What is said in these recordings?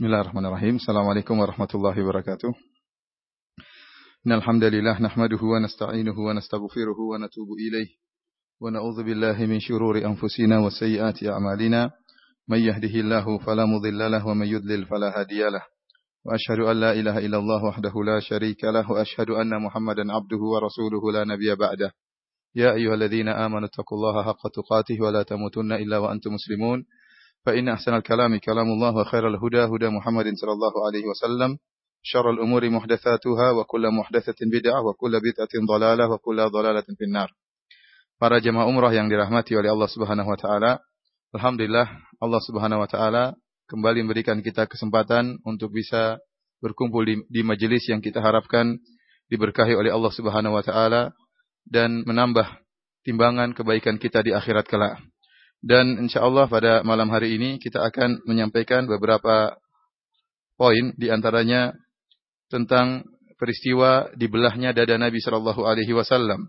Bismillahirrahmanirrahim. Assalamualaikum warahmatullahi wabarakatuh. Innal hamdalillah nahmaduhu wa nasta'inuhu wa nastaghfiruhu wa natubu ilayh wa na'udzu billahi min shururi anfusina wa sayyiati a'malina. May yahdihillahu fala mudilla lahu wa may yudlil fala hadiyalah. Wa asyhadu an la ilaha illallah wahdahu la syarika lah wa asyhadu anna Muhammadan abduhu wa rasuluhu la nabiyya ba'dah. Ya ayyuhalladzina amanu taqullaha haqqa tuqatih wa la tamutunna illa wa antum muslimun. فإن أحسن الكلام كلام الله وخير الهدى هدى محمد صلى الله عليه وسلم شر الأمور محدثاتها وكل محدثة بدعة وكل بدعة ضلالة وكل ضلالة في النار Para jemaah umrah yang dirahmati oleh Allah Subhanahu wa taala, alhamdulillah Allah Subhanahu wa taala kembali memberikan kita kesempatan untuk bisa berkumpul di, di majelis yang kita harapkan diberkahi oleh Allah Subhanahu wa taala dan menambah timbangan kebaikan kita di akhirat kelak. Dan insya Allah pada malam hari ini kita akan menyampaikan beberapa poin di antaranya tentang peristiwa dibelahnya dada Nabi Shallallahu Alaihi Wasallam.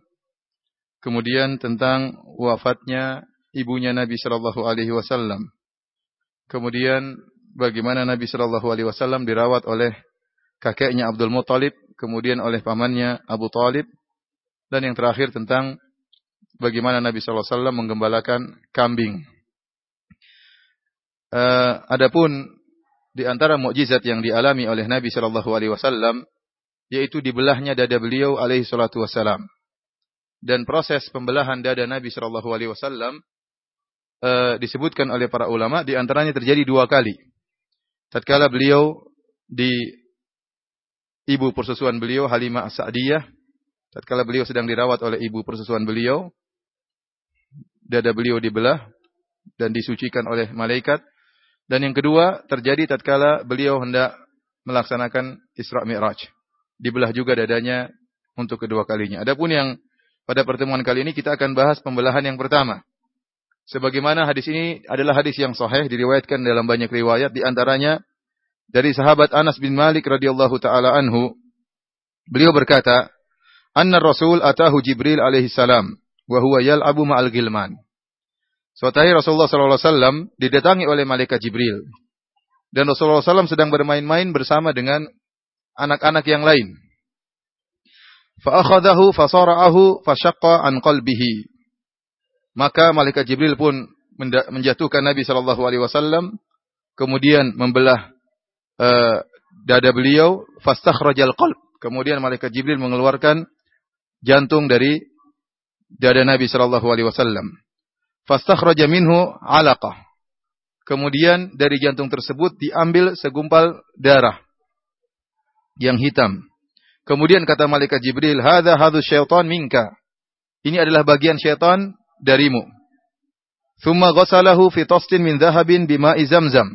Kemudian tentang wafatnya ibunya Nabi Shallallahu Alaihi Wasallam. Kemudian bagaimana Nabi Shallallahu Alaihi Wasallam dirawat oleh kakeknya Abdul Muttalib, kemudian oleh pamannya Abu Talib, dan yang terakhir tentang bagaimana Nabi SAW menggembalakan kambing. Uh, adapun di antara mukjizat yang dialami oleh Nabi Shallallahu Alaihi Wasallam yaitu dibelahnya dada beliau alaihi salatu wasallam. Dan proses pembelahan dada Nabi Shallallahu Alaihi Wasallam uh, disebutkan oleh para ulama di antaranya terjadi dua kali. Tatkala beliau di ibu persusuan beliau Halimah As-Sa'diyah, tatkala beliau sedang dirawat oleh ibu persusuan beliau, dada beliau dibelah dan disucikan oleh malaikat. Dan yang kedua terjadi tatkala beliau hendak melaksanakan Isra Mi'raj. Dibelah juga dadanya untuk kedua kalinya. Adapun yang pada pertemuan kali ini kita akan bahas pembelahan yang pertama. Sebagaimana hadis ini adalah hadis yang sahih diriwayatkan dalam banyak riwayat di antaranya dari sahabat Anas bin Malik radhiyallahu taala anhu beliau berkata anna Rasul atahu Jibril alaihi salam wa huwa yal'abu ma'al gilman. Suatu hari Rasulullah sallallahu alaihi wasallam didatangi oleh malaikat Jibril. Dan Rasulullah SAW sedang bermain-main bersama dengan anak-anak yang lain. Fa'akhadahu fasara'ahu fashaqqa an qalbihi. Maka malaikat Jibril pun menjatuhkan Nabi sallallahu alaihi wasallam kemudian membelah uh, dada beliau fastakhrajal qalb. Kemudian malaikat Jibril mengeluarkan jantung dari dada Nabi sallallahu alaihi wasallam. Fastakhraja minhu 'alaqah. Kemudian dari jantung tersebut diambil segumpal darah yang hitam. Kemudian kata malaikat Jibril, "Hadza hadhu syaitan minka." Ini adalah bagian syaitan darimu. Thumma ghasalahu fi tastin min dhahabin bima'i zamzam.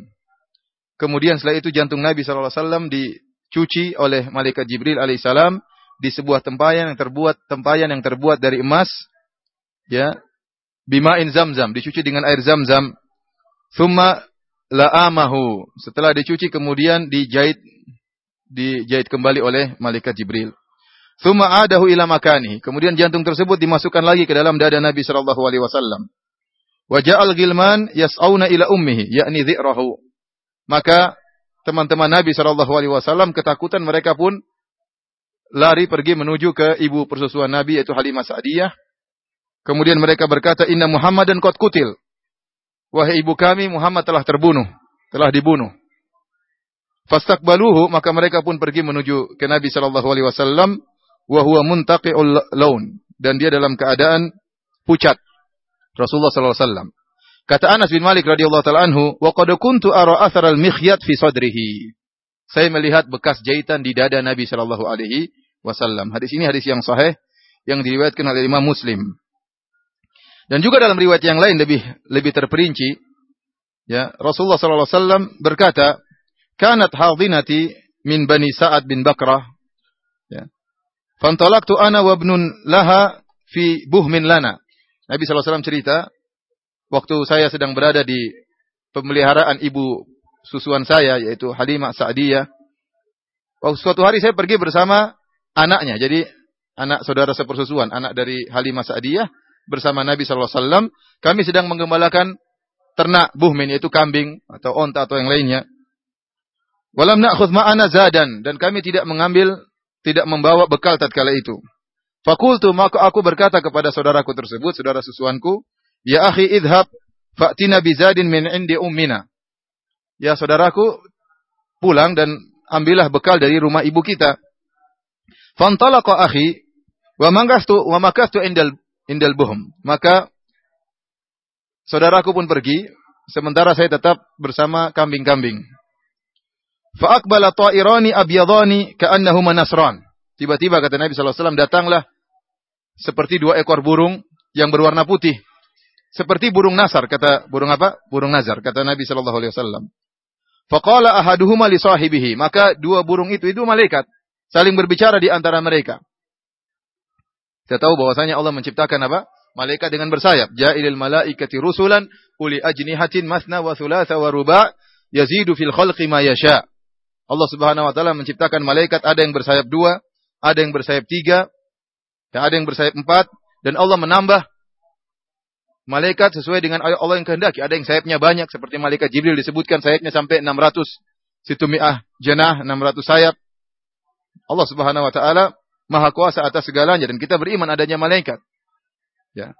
Kemudian setelah itu jantung Nabi sallallahu alaihi wasallam dicuci oleh malaikat Jibril alaihissalam di sebuah tempayan yang terbuat tempayan yang terbuat dari emas ya bimain zamzam dicuci dengan air zamzam. Thumma la'amahu. Setelah dicuci kemudian dijahit dijahit kembali oleh malaikat Jibril. Thumma adahu ila makani kemudian jantung tersebut dimasukkan lagi ke dalam dada Nabi sallallahu alaihi wasallam. Wa ja'al gilman yas'auna ila ummihi yakni dhi'rahu. Maka teman-teman Nabi sallallahu alaihi wasallam ketakutan mereka pun lari pergi menuju ke ibu persusuan Nabi yaitu Halimah Sa'diyah. Kemudian mereka berkata, "Inna Muhammadan qad kutil." Wahai ibu kami, Muhammad telah terbunuh, telah dibunuh. Fastaqbaluhu, maka mereka pun pergi menuju ke Nabi sallallahu alaihi wasallam wa huwa muntaqi'ul laun dan dia dalam keadaan pucat. Rasulullah sallallahu alaihi wasallam. Kata Anas bin Malik radhiyallahu taala anhu, "Wa qad kuntu ara athar al-mikhyat fi sadrihi." Saya melihat bekas jahitan di dada Nabi Shallallahu Alaihi Wasallam. Hadis ini hadis yang sahih yang diriwayatkan oleh Imam Muslim. Dan juga dalam riwayat yang lain lebih lebih terperinci, ya Rasulullah Shallallahu Alaihi Wasallam berkata, "Kanat hadinati min bani Sa'ad bin Bakrah." Ya. Fantalaktu ana wa laha fi buhmin lana. Nabi Shallallahu Alaihi Wasallam cerita, waktu saya sedang berada di pemeliharaan ibu susuan saya yaitu Halimah Sa'diyah. Waktu suatu hari saya pergi bersama anaknya. Jadi anak saudara sepersusuan, anak dari Halimah Sa'diyah bersama Nabi sallallahu alaihi wasallam, kami sedang menggembalakan ternak buhmin yaitu kambing atau onta atau yang lainnya. Walam na'khudh ma'ana zadan dan kami tidak mengambil tidak membawa bekal tatkala itu. Fakultu maka aku berkata kepada saudaraku tersebut, saudara susuanku, ya akhi idhab fa'tina bizadin min indi ummina. Ya saudaraku, pulang dan ambillah bekal dari rumah ibu kita. Fantalaqa akhi wa mangkastu wa makastu indal indal buhum. Maka saudaraku pun pergi, sementara saya tetap bersama kambing-kambing. Fa aqbala ta'irani abyadani ka'annahuma nasran. Tiba-tiba kata Nabi sallallahu alaihi wasallam datanglah seperti dua ekor burung yang berwarna putih. Seperti burung nasar kata burung apa? Burung nazar kata Nabi sallallahu alaihi wasallam. Faqala ahaduhuma li sahibihi. Maka dua burung itu itu malaikat saling berbicara di antara mereka. Kita tahu bahwasanya Allah menciptakan apa? Malaikat dengan bersayap. Ja'ilil malaikati rusulan uli ajnihatin masna wa thulatha wa ruba' yazidu fil khalqi ma yasha'. Allah Subhanahu wa taala menciptakan malaikat ada yang bersayap dua, ada yang bersayap tiga, dan ada yang bersayap empat, dan Allah menambah malaikat sesuai dengan Allah yang kehendaki. Ada yang sayapnya banyak seperti malaikat Jibril disebutkan sayapnya sampai 600 situmi'ah jenah, 600 sayap. Allah Subhanahu wa taala maha kuasa atas segalanya dan kita beriman adanya malaikat. Ya.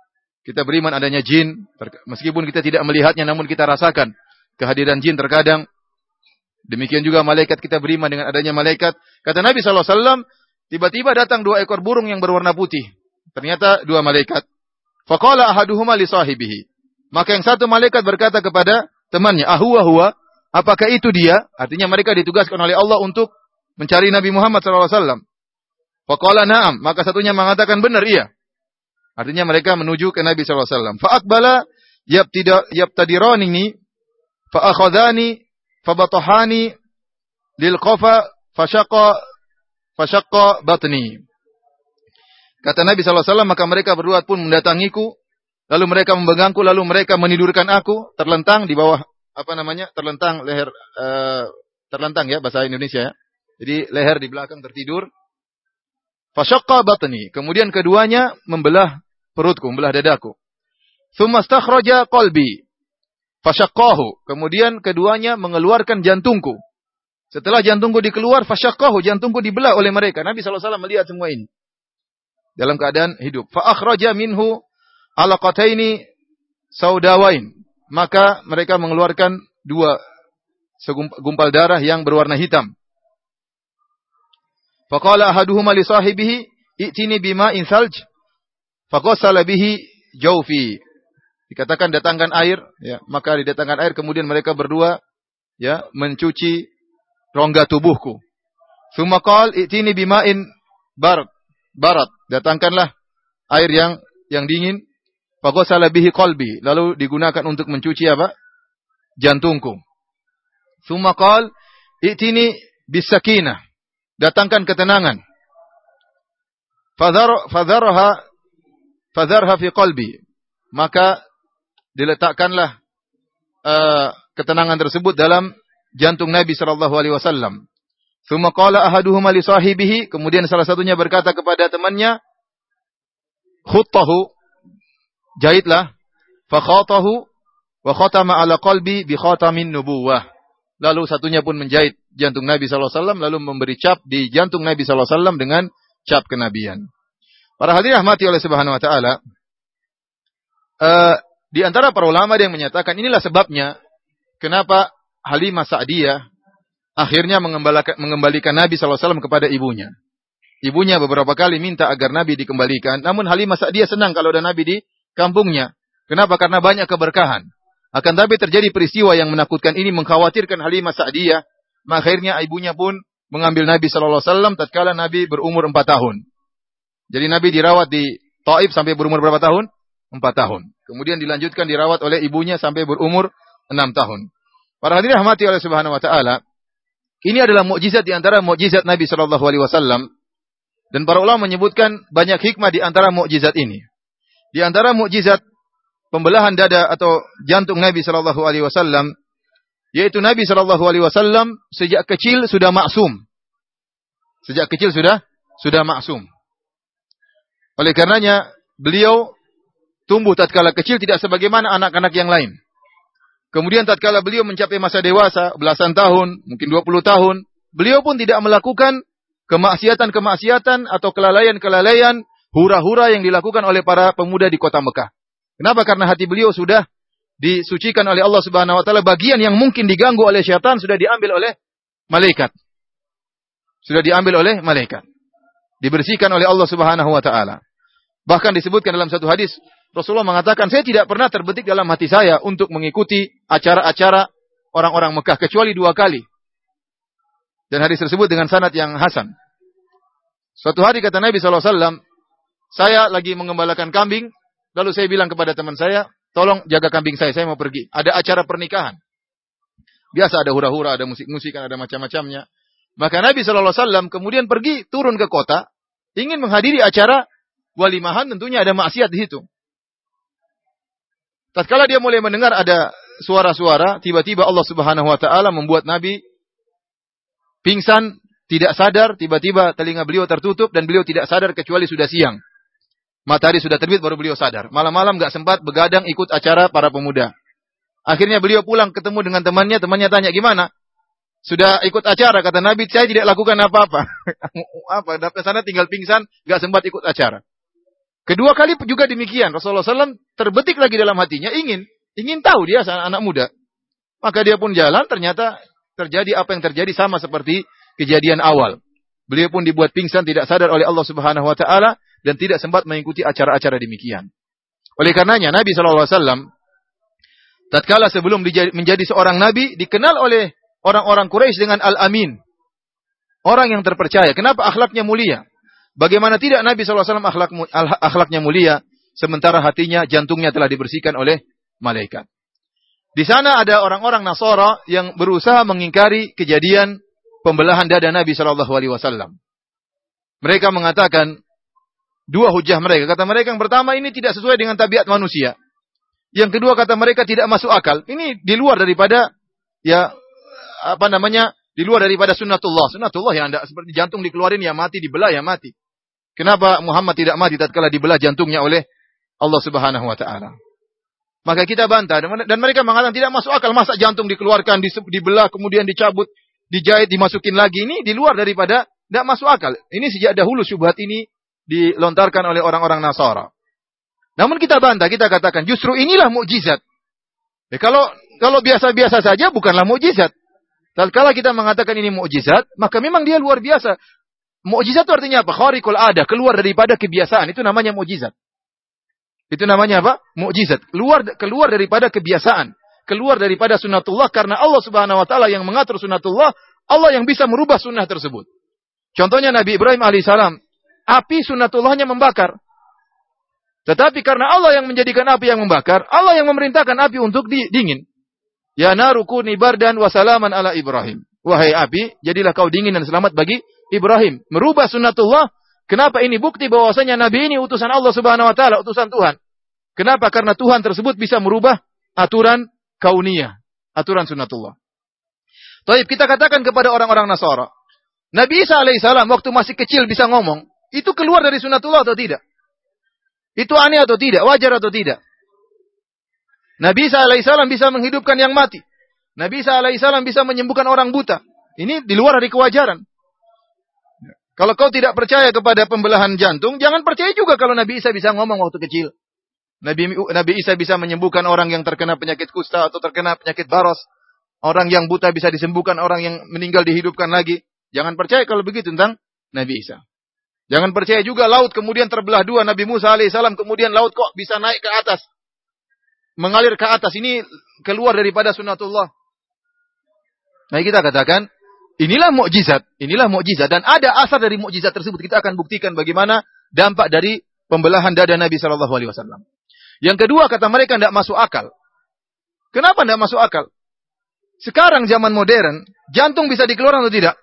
Kita beriman adanya jin, meskipun kita tidak melihatnya namun kita rasakan kehadiran jin terkadang Demikian juga malaikat kita beriman dengan adanya malaikat. Kata Nabi SAW, tiba-tiba datang dua ekor burung yang berwarna putih. Ternyata dua malaikat. Faqala ahaduhuma li sahibihi. Maka yang satu malaikat berkata kepada temannya, ahuwa huwa, apakah itu dia? Artinya mereka ditugaskan oleh Allah untuk mencari Nabi Muhammad SAW. Faqala na'am. Maka satunya mengatakan benar, iya. Artinya mereka menuju ke Nabi SAW. Fa'akbala yabtadirani fa'akhadhani fabatahani lil qafa fasyaqa fasyaqa batni. Kata Nabi SAW, maka mereka berdua pun mendatangiku, lalu mereka membegangku, lalu mereka menidurkan aku, terlentang di bawah, apa namanya, terlentang leher, uh, terlentang ya, bahasa Indonesia ya. Jadi leher di belakang tertidur. Fasyaqqa batni. Kemudian keduanya membelah perutku, membelah dadaku. Thumma stakhraja qalbi. Fasyakkahu. Kemudian keduanya mengeluarkan jantungku. Setelah jantungku dikeluar, fasyakkahu. Jantungku dibelah oleh mereka. Nabi SAW melihat semua ini. Dalam keadaan hidup. Fa'akhraja minhu alaqataini saudawain. Maka mereka mengeluarkan dua segumpal darah yang berwarna hitam. Faqala ahaduhuma li sahibihi, "I'tini bima'in salj." Faqassala bihi jawfi. Dikatakan datangkan air, ya, maka didatangkan air kemudian mereka berdua ya mencuci rongga tubuhku. Tsumma qal itini bima'in barat. Barat, datangkanlah air yang yang dingin. Faghasala bihi qalbi, lalu digunakan untuk mencuci apa? jantungku. Tsumma qal itini bisakinah. Datangkan ketenangan. Fadhar fadharha fadharha fi qalbi. Maka diletakkanlah uh, ketenangan tersebut dalam jantung Nabi sallallahu alaihi wasallam. Tsumma qala ahaduhuma li sahibihi, kemudian salah satunya berkata kepada temannya, "Khuttahu, jahitlah." Fa khatahu wa khatama ala qalbi bi khatamin nubuwah. Lalu satunya pun menjahit jantung Nabi sallallahu alaihi wasallam lalu memberi cap di jantung Nabi sallallahu alaihi wasallam dengan cap kenabian. Para hadirin rahmati oleh Subhanahu wa taala, uh, di antara para ulama yang menyatakan inilah sebabnya kenapa Halimah Sa'diyah akhirnya mengembalikan, Nabi SAW kepada ibunya. Ibunya beberapa kali minta agar Nabi dikembalikan, namun Halimah Sa'diyah senang kalau ada Nabi di kampungnya. Kenapa? Karena banyak keberkahan. Akan tapi terjadi peristiwa yang menakutkan ini mengkhawatirkan Halimah Sa'diyah, akhirnya ibunya pun mengambil Nabi wasallam tatkala Nabi berumur 4 tahun. Jadi Nabi dirawat di Taif sampai berumur berapa tahun? 4 tahun. Kemudian dilanjutkan dirawat oleh ibunya sampai berumur enam tahun. Para hadirin rahmati oleh Subhanahu wa taala, ini adalah mukjizat di antara mukjizat Nabi sallallahu alaihi wasallam dan para ulama menyebutkan banyak hikmah di antara mukjizat ini. Di antara mukjizat pembelahan dada atau jantung Nabi sallallahu alaihi wasallam yaitu Nabi sallallahu alaihi wasallam sejak kecil sudah maksum. Sejak kecil sudah sudah maksum. Oleh karenanya beliau tumbuh tatkala kecil tidak sebagaimana anak-anak yang lain. Kemudian tatkala beliau mencapai masa dewasa, belasan tahun, mungkin 20 tahun, beliau pun tidak melakukan kemaksiatan-kemaksiatan atau kelalaian-kelalaian, hura-hura yang dilakukan oleh para pemuda di kota Mekah. Kenapa? Karena hati beliau sudah disucikan oleh Allah Subhanahu wa taala, bagian yang mungkin diganggu oleh syaitan sudah diambil oleh malaikat. Sudah diambil oleh malaikat. Dibersihkan oleh Allah Subhanahu wa taala. Bahkan disebutkan dalam satu hadis, Rasulullah mengatakan, saya tidak pernah terbetik dalam hati saya untuk mengikuti acara-acara orang-orang Mekah, kecuali dua kali. Dan hadis tersebut dengan sanad yang hasan. Suatu hari kata Nabi SAW, saya lagi mengembalakan kambing, lalu saya bilang kepada teman saya, tolong jaga kambing saya, saya mau pergi. Ada acara pernikahan. Biasa ada hura-hura, ada musik-musik, ada macam-macamnya. Maka Nabi SAW kemudian pergi turun ke kota, ingin menghadiri acara walimahan tentunya ada maksiat di situ. Tatkala dia mulai mendengar ada suara-suara, tiba-tiba Allah Subhanahu wa taala membuat Nabi pingsan, tidak sadar, tiba-tiba telinga beliau tertutup dan beliau tidak sadar kecuali sudah siang. Matahari sudah terbit baru beliau sadar. Malam-malam gak sempat begadang ikut acara para pemuda. Akhirnya beliau pulang ketemu dengan temannya, temannya tanya gimana? Sudah ikut acara kata Nabi, saya tidak lakukan apa-apa. apa? Dapat sana tinggal pingsan, gak sempat ikut acara. Kedua kali juga demikian. Rasulullah SAW terbetik lagi dalam hatinya ingin ingin tahu dia anak, anak muda. Maka dia pun jalan ternyata terjadi apa yang terjadi sama seperti kejadian awal. Beliau pun dibuat pingsan tidak sadar oleh Allah Subhanahu wa taala dan tidak sempat mengikuti acara-acara demikian. Oleh karenanya Nabi SAW tatkala sebelum menjadi seorang nabi dikenal oleh orang-orang Quraisy dengan Al-Amin. Orang yang terpercaya. Kenapa akhlaknya mulia? Bagaimana tidak Nabi SAW akhlak, akhlaknya mulia, sementara hatinya, jantungnya telah dibersihkan oleh malaikat. Di sana ada orang-orang Nasara yang berusaha mengingkari kejadian pembelahan dada Nabi Wasallam. Mereka mengatakan dua hujah mereka. Kata mereka yang pertama ini tidak sesuai dengan tabiat manusia. Yang kedua kata mereka tidak masuk akal. Ini di luar daripada ya apa namanya di luar daripada sunnatullah. Sunnatullah yang anda seperti jantung dikeluarin ya mati, dibelah ya mati. Kenapa Muhammad tidak mati tatkala dibelah jantungnya oleh Allah Subhanahu wa taala? Maka kita bantah dan mereka mengatakan tidak masuk akal masa jantung dikeluarkan, dibelah, kemudian dicabut, dijahit, dimasukin lagi. Ini di luar daripada tidak masuk akal. Ini sejak dahulu syubhat ini dilontarkan oleh orang-orang Nasara. Namun kita bantah, kita katakan justru inilah mukjizat. Ya, kalau kalau biasa-biasa saja bukanlah mukjizat. Tatkala kita mengatakan ini mukjizat, maka memang dia luar biasa. Mukjizat itu artinya apa? Khariqul ada, keluar daripada kebiasaan. Itu namanya mukjizat. Itu namanya apa? Mukjizat. Keluar keluar daripada kebiasaan, keluar daripada sunatullah karena Allah Subhanahu wa taala yang mengatur sunatullah, Allah yang bisa merubah sunnah tersebut. Contohnya Nabi Ibrahim alaihissalam, api sunatullahnya membakar. Tetapi karena Allah yang menjadikan api yang membakar, Allah yang memerintahkan api untuk di, dingin. Ya narukuni bardan wa salaman ala Ibrahim. Wahai api, jadilah kau dingin dan selamat bagi Ibrahim. Merubah sunnatullah. Kenapa ini bukti bahwasanya Nabi ini utusan Allah Subhanahu wa taala, utusan Tuhan. Kenapa? Karena Tuhan tersebut bisa merubah aturan kauniyah, aturan sunnatullah. Taib kita katakan kepada orang-orang Nasara, Nabi Isa alaihissalam waktu masih kecil bisa ngomong, itu keluar dari sunnatullah atau tidak? Itu aneh atau tidak? Wajar atau tidak? Nabi Isa alaihissalam bisa menghidupkan yang mati. Nabi Isa alaihissalam bisa menyembuhkan orang buta. Ini di luar dari kewajaran. Kalau kau tidak percaya kepada pembelahan jantung, jangan percaya juga kalau Nabi Isa bisa ngomong waktu kecil. Nabi, Nabi Isa bisa menyembuhkan orang yang terkena penyakit kusta atau terkena penyakit baros. Orang yang buta bisa disembuhkan, orang yang meninggal dihidupkan lagi. Jangan percaya kalau begitu tentang Nabi Isa. Jangan percaya juga laut kemudian terbelah dua. Nabi Musa alaihissalam kemudian laut kok bisa naik ke atas. Mengalir ke atas. Ini keluar daripada sunnatullah. Nah kita katakan, Inilah mukjizat, inilah mukjizat dan ada asal dari mukjizat tersebut. Kita akan buktikan bagaimana dampak dari pembelahan dada Nabi Shallallahu alaihi wasallam. Yang kedua kata mereka tidak masuk akal. Kenapa tidak masuk akal? Sekarang zaman modern, jantung bisa dikeluarkan atau tidak?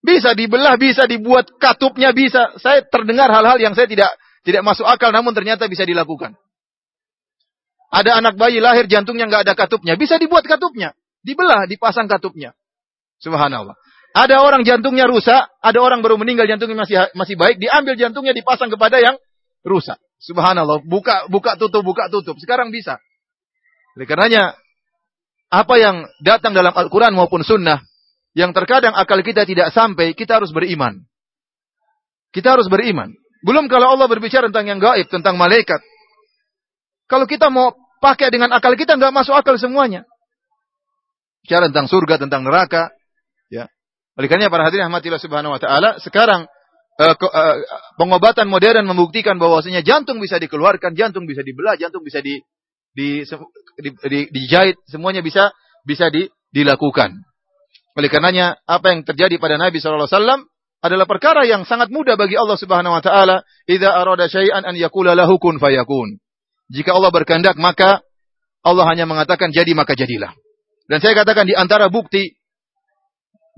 Bisa dibelah, bisa dibuat katupnya, bisa. Saya terdengar hal-hal yang saya tidak tidak masuk akal, namun ternyata bisa dilakukan. Ada anak bayi lahir jantungnya nggak ada katupnya, bisa dibuat katupnya, dibelah, dipasang katupnya. Subhanallah. Ada orang jantungnya rusak, ada orang baru meninggal jantungnya masih masih baik, diambil jantungnya dipasang kepada yang rusak. Subhanallah, buka buka tutup buka tutup. Sekarang bisa. Oleh karenanya apa yang datang dalam Al-Quran maupun Sunnah, yang terkadang akal kita tidak sampai, kita harus beriman. Kita harus beriman. Belum kalau Allah berbicara tentang yang gaib, tentang malaikat. Kalau kita mau pakai dengan akal kita, nggak masuk akal semuanya. Bicara tentang surga, tentang neraka. Ya. Oleh karena para hadirin rahmatillah subhanahu wa ta'ala, sekarang uh, uh, pengobatan modern membuktikan bahwasanya jantung bisa dikeluarkan, jantung bisa dibelah, jantung bisa di, di, di, di dijahit, semuanya bisa bisa di, dilakukan. Oleh karenanya apa yang terjadi pada Nabi sallallahu alaihi wasallam adalah perkara yang sangat mudah bagi Allah Subhanahu wa taala, "Idza arada syai'an an yaqula lahu kun fayakun." Jika Allah berkehendak maka Allah hanya mengatakan jadi maka jadilah. Dan saya katakan di antara bukti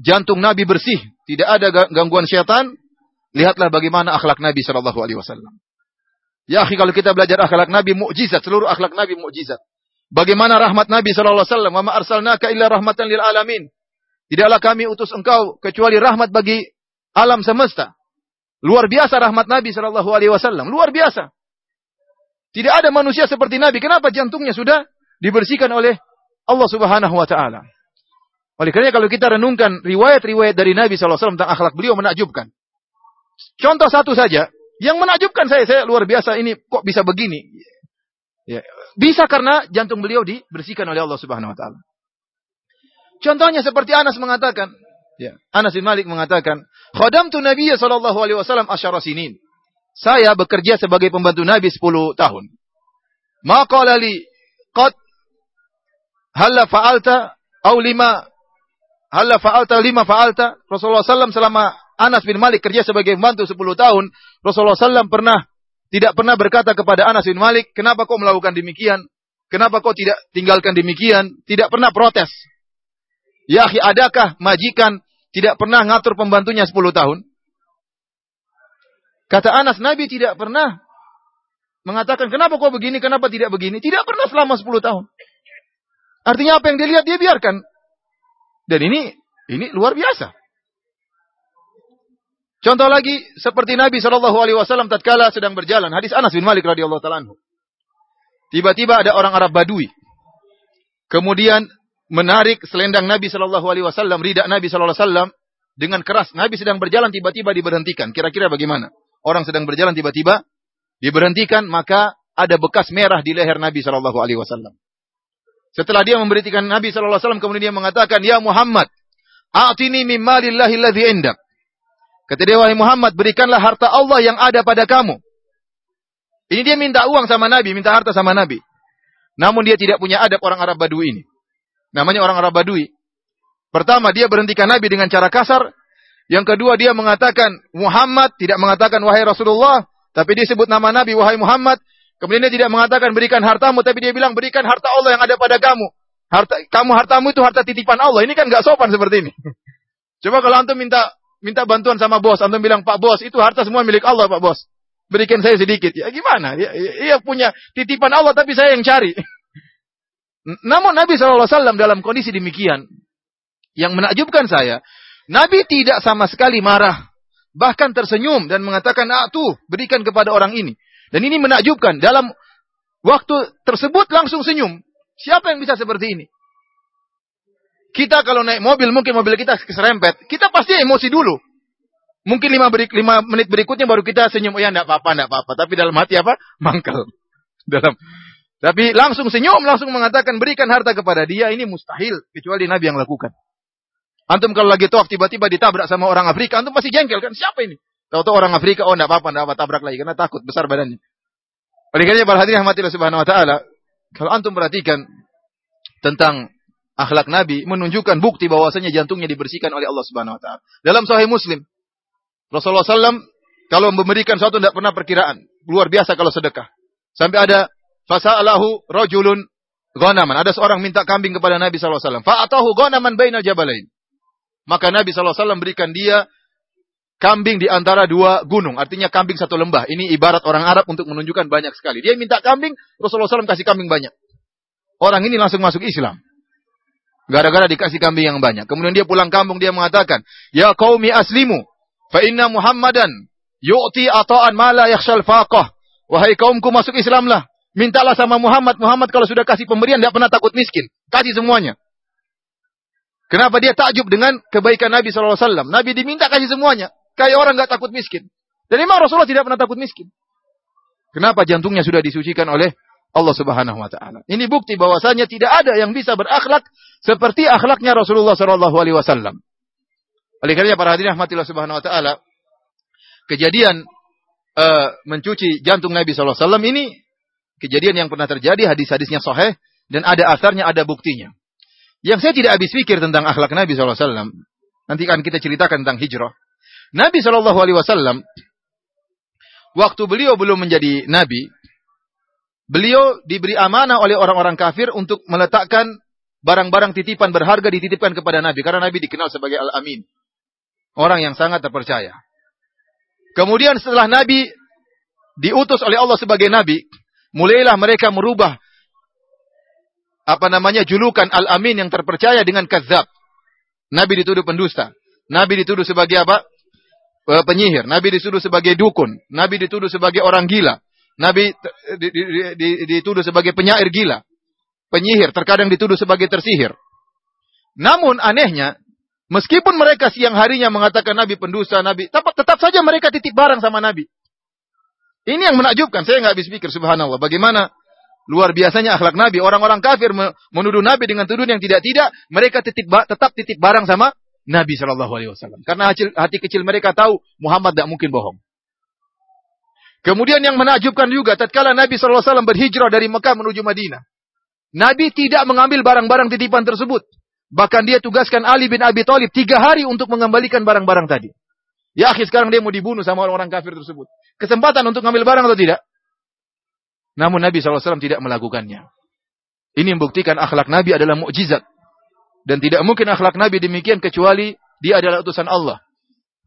jantung Nabi bersih, tidak ada gangguan syaitan, lihatlah bagaimana akhlak Nabi sallallahu alaihi wasallam. Ya akhi kalau kita belajar akhlak Nabi mukjizat, seluruh akhlak Nabi mukjizat. Bagaimana rahmat Nabi sallallahu alaihi wasallam, "Wa ma arsalnaka illa rahmatan lil alamin." Tidaklah kami utus engkau kecuali rahmat bagi alam semesta. Luar biasa rahmat Nabi Shallallahu Alaihi Wasallam. Luar biasa. Tidak ada manusia seperti Nabi. Kenapa jantungnya sudah dibersihkan oleh Allah Subhanahu Wa Taala? Oleh karena kalau kita renungkan riwayat-riwayat dari Nabi SAW tentang akhlak beliau menakjubkan. Contoh satu saja, yang menakjubkan saya, saya luar biasa ini kok bisa begini. Ya, bisa karena jantung beliau dibersihkan oleh Allah Subhanahu Wa Taala. Contohnya seperti Anas mengatakan, ya, Anas bin Malik mengatakan, "Khadamtu Nabiya sallallahu alaihi wasallam asyara sinin." Saya bekerja sebagai pembantu Nabi 10 tahun. Maka li qad halla fa'alta au lima halla fa'alta lima fa'alta Rasulullah SAW selama Anas bin Malik kerja sebagai pembantu 10 tahun Rasulullah SAW pernah tidak pernah berkata kepada Anas bin Malik kenapa kau melakukan demikian kenapa kau tidak tinggalkan demikian tidak pernah protes Ya adakah majikan tidak pernah ngatur pembantunya 10 tahun? Kata Anas, Nabi tidak pernah mengatakan, kenapa kok begini, kenapa tidak begini? Tidak pernah selama 10 tahun. Artinya apa yang dia lihat, dia biarkan. Dan ini ini luar biasa. Contoh lagi seperti Nabi Shallallahu Alaihi Wasallam tatkala sedang berjalan, hadis Anas bin Malik radhiyallahu taala Tiba-tiba ada orang Arab Badui. Kemudian menarik selendang Nabi Shallallahu Alaihi Wasallam, ridak Nabi Shallallahu Alaihi Wasallam dengan keras. Nabi sedang berjalan tiba-tiba diberhentikan. Kira-kira bagaimana? Orang sedang berjalan tiba-tiba diberhentikan, maka ada bekas merah di leher Nabi Shallallahu Alaihi Wasallam. Setelah dia memberhentikan Nabi Shallallahu Alaihi Wasallam, kemudian dia mengatakan, Ya Muhammad, A'tini mimalillahi alladhi indak. Kata dia, wahai Muhammad, berikanlah harta Allah yang ada pada kamu. Ini dia minta uang sama Nabi, minta harta sama Nabi. Namun dia tidak punya adab orang Arab Badu ini. Namanya orang Arab Badui. Pertama, dia berhentikan Nabi dengan cara kasar. Yang kedua, dia mengatakan Muhammad, tidak mengatakan wahai Rasulullah, tapi dia sebut nama Nabi wahai Muhammad. Kemudian dia tidak mengatakan berikan hartamu, tapi dia bilang berikan harta Allah yang ada pada kamu. Harta, kamu hartamu itu harta titipan Allah. Ini kan nggak sopan seperti ini. Coba kalau antum minta minta bantuan sama bos, antum bilang Pak Bos itu harta semua milik Allah Pak Bos. Berikan saya sedikit. Ya gimana? Ia, ia punya titipan Allah tapi saya yang cari. Namun Nabi SAW dalam kondisi demikian, yang menakjubkan saya, Nabi tidak sama sekali marah, bahkan tersenyum dan mengatakan, ah tuh, berikan kepada orang ini. Dan ini menakjubkan, dalam waktu tersebut langsung senyum. Siapa yang bisa seperti ini? Kita kalau naik mobil, mungkin mobil kita keserempet, kita pasti emosi dulu. Mungkin lima, beri, lima menit berikutnya baru kita senyum, oh ya enggak apa-apa, enggak apa-apa. Tapi dalam hati apa? Mangkel. Dalam tapi langsung senyum, langsung mengatakan berikan harta kepada dia. Ini mustahil. Kecuali Nabi yang lakukan. Antum kalau lagi tawaf tiba-tiba ditabrak sama orang Afrika, antum pasti jengkel kan? Siapa ini? Tahu-tahu orang Afrika, oh enggak apa-apa, enggak apa tabrak lagi karena takut besar badannya. Oleh karena para hadirin rahmatillah subhanahu wa taala, kalau antum perhatikan tentang akhlak Nabi menunjukkan bukti bahwasanya jantungnya dibersihkan oleh Allah Subhanahu wa taala. Dalam sahih Muslim, Rasulullah SAW kalau memberikan sesuatu tidak pernah perkiraan. Luar biasa kalau sedekah. Sampai ada Fasa'alahu rajulun ghanaman. Ada seorang minta kambing kepada Nabi SAW. Fa'atahu ghanaman bainal jabalain. Maka Nabi SAW berikan dia kambing di antara dua gunung. Artinya kambing satu lembah. Ini ibarat orang Arab untuk menunjukkan banyak sekali. Dia minta kambing, Rasulullah SAW kasih kambing banyak. Orang ini langsung masuk Islam. Gara-gara dikasih kambing yang banyak. Kemudian dia pulang kampung, dia mengatakan, Ya qaumi aslimu, fa inna Muhammadan yu'ti ata'an ma la faqah. Wahai kaumku masuk Islamlah. Mintalah sama Muhammad. Muhammad kalau sudah kasih pemberian tidak pernah takut miskin. Kasih semuanya. Kenapa dia takjub dengan kebaikan Nabi SAW? Nabi diminta kasih semuanya. Kayak orang nggak takut miskin. Dan memang Rasulullah tidak pernah takut miskin. Kenapa jantungnya sudah disucikan oleh Allah Subhanahu wa taala. Ini bukti bahwasanya tidak ada yang bisa berakhlak seperti akhlaknya Rasulullah sallallahu alaihi wasallam. Oleh karena para hadirin rahmatillah subhanahu wa taala, kejadian uh, mencuci jantung Nabi sallallahu alaihi wasallam ini kejadian yang pernah terjadi, hadis-hadisnya sahih dan ada asarnya, ada buktinya. Yang saya tidak habis pikir tentang akhlak Nabi sallallahu alaihi wasallam, nanti akan kita ceritakan tentang hijrah. Nabi sallallahu alaihi wasallam waktu beliau belum menjadi nabi, beliau diberi amanah oleh orang-orang kafir untuk meletakkan barang-barang titipan berharga dititipkan kepada Nabi karena Nabi dikenal sebagai Al-Amin. Orang yang sangat terpercaya. Kemudian setelah Nabi diutus oleh Allah sebagai Nabi, mulailah mereka merubah apa namanya julukan Al-Amin yang terpercaya dengan kazab. Nabi dituduh pendusta. Nabi dituduh sebagai apa? Eh, penyihir, Nabi dituduh sebagai dukun, Nabi dituduh sebagai orang gila, Nabi dituduh sebagai penyair gila, penyihir, terkadang dituduh sebagai tersihir. Namun anehnya, meskipun mereka siang harinya mengatakan Nabi pendusta, Nabi, tetap, tetap saja mereka titip barang sama Nabi. Ini yang menakjubkan, saya nggak habis pikir, subhanallah. Bagaimana luar biasanya akhlak Nabi. Orang-orang kafir menuduh Nabi dengan tuduhan yang tidak-tidak, mereka titip, tetap titip barang sama Nabi Shallallahu Alaihi Wasallam. Karena hati, kecil mereka tahu Muhammad tidak mungkin bohong. Kemudian yang menakjubkan juga, tatkala Nabi Shallallahu Alaihi Wasallam berhijrah dari Mekah menuju Madinah, Nabi tidak mengambil barang-barang titipan tersebut. Bahkan dia tugaskan Ali bin Abi Thalib tiga hari untuk mengembalikan barang-barang tadi. Ya akhir sekarang dia mau dibunuh sama orang-orang kafir tersebut. Kesempatan untuk mengambil barang atau tidak? Namun Nabi SAW tidak melakukannya. Ini membuktikan akhlak Nabi adalah mukjizat. Dan tidak mungkin akhlak Nabi demikian kecuali dia adalah utusan Allah.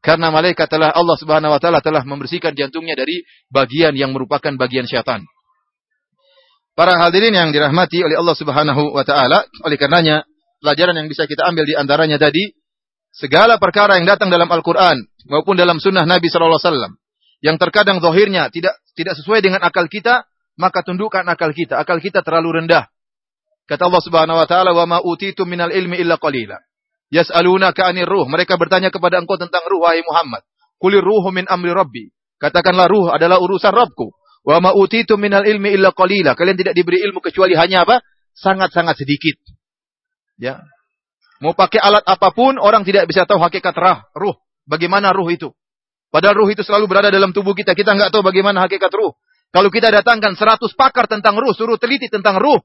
Karena malaikat telah Allah Subhanahu wa taala telah membersihkan jantungnya dari bagian yang merupakan bagian syaitan. Para hadirin yang dirahmati oleh Allah Subhanahu wa taala, oleh karenanya pelajaran yang bisa kita ambil di antaranya tadi segala perkara yang datang dalam Al-Qur'an maupun dalam sunnah Nabi sallallahu alaihi wasallam yang terkadang zahirnya tidak tidak sesuai dengan akal kita, maka tundukkan akal kita. Akal kita terlalu rendah. Kata Allah Subhanahu wa taala, "Wa ma utitu minal ilmi illa qalila." Yas'alunaka 'anir ruh. Mereka bertanya kepada engkau tentang ruh wahai Muhammad. Kulir ruhu min amri rabbi. Katakanlah ruh adalah urusan Rabbku. Wa ma utitu minal ilmi illa qalila. Kalian tidak diberi ilmu kecuali hanya apa? Sangat-sangat sedikit. Ya. Mau pakai alat apa pun, orang tidak bisa tahu hakikat rah, ruh. Bagaimana ruh itu? Padahal ruh itu selalu berada dalam tubuh kita. Kita nggak tahu bagaimana hakikat ruh. Kalau kita datangkan 100 pakar tentang ruh, suruh teliti tentang ruh,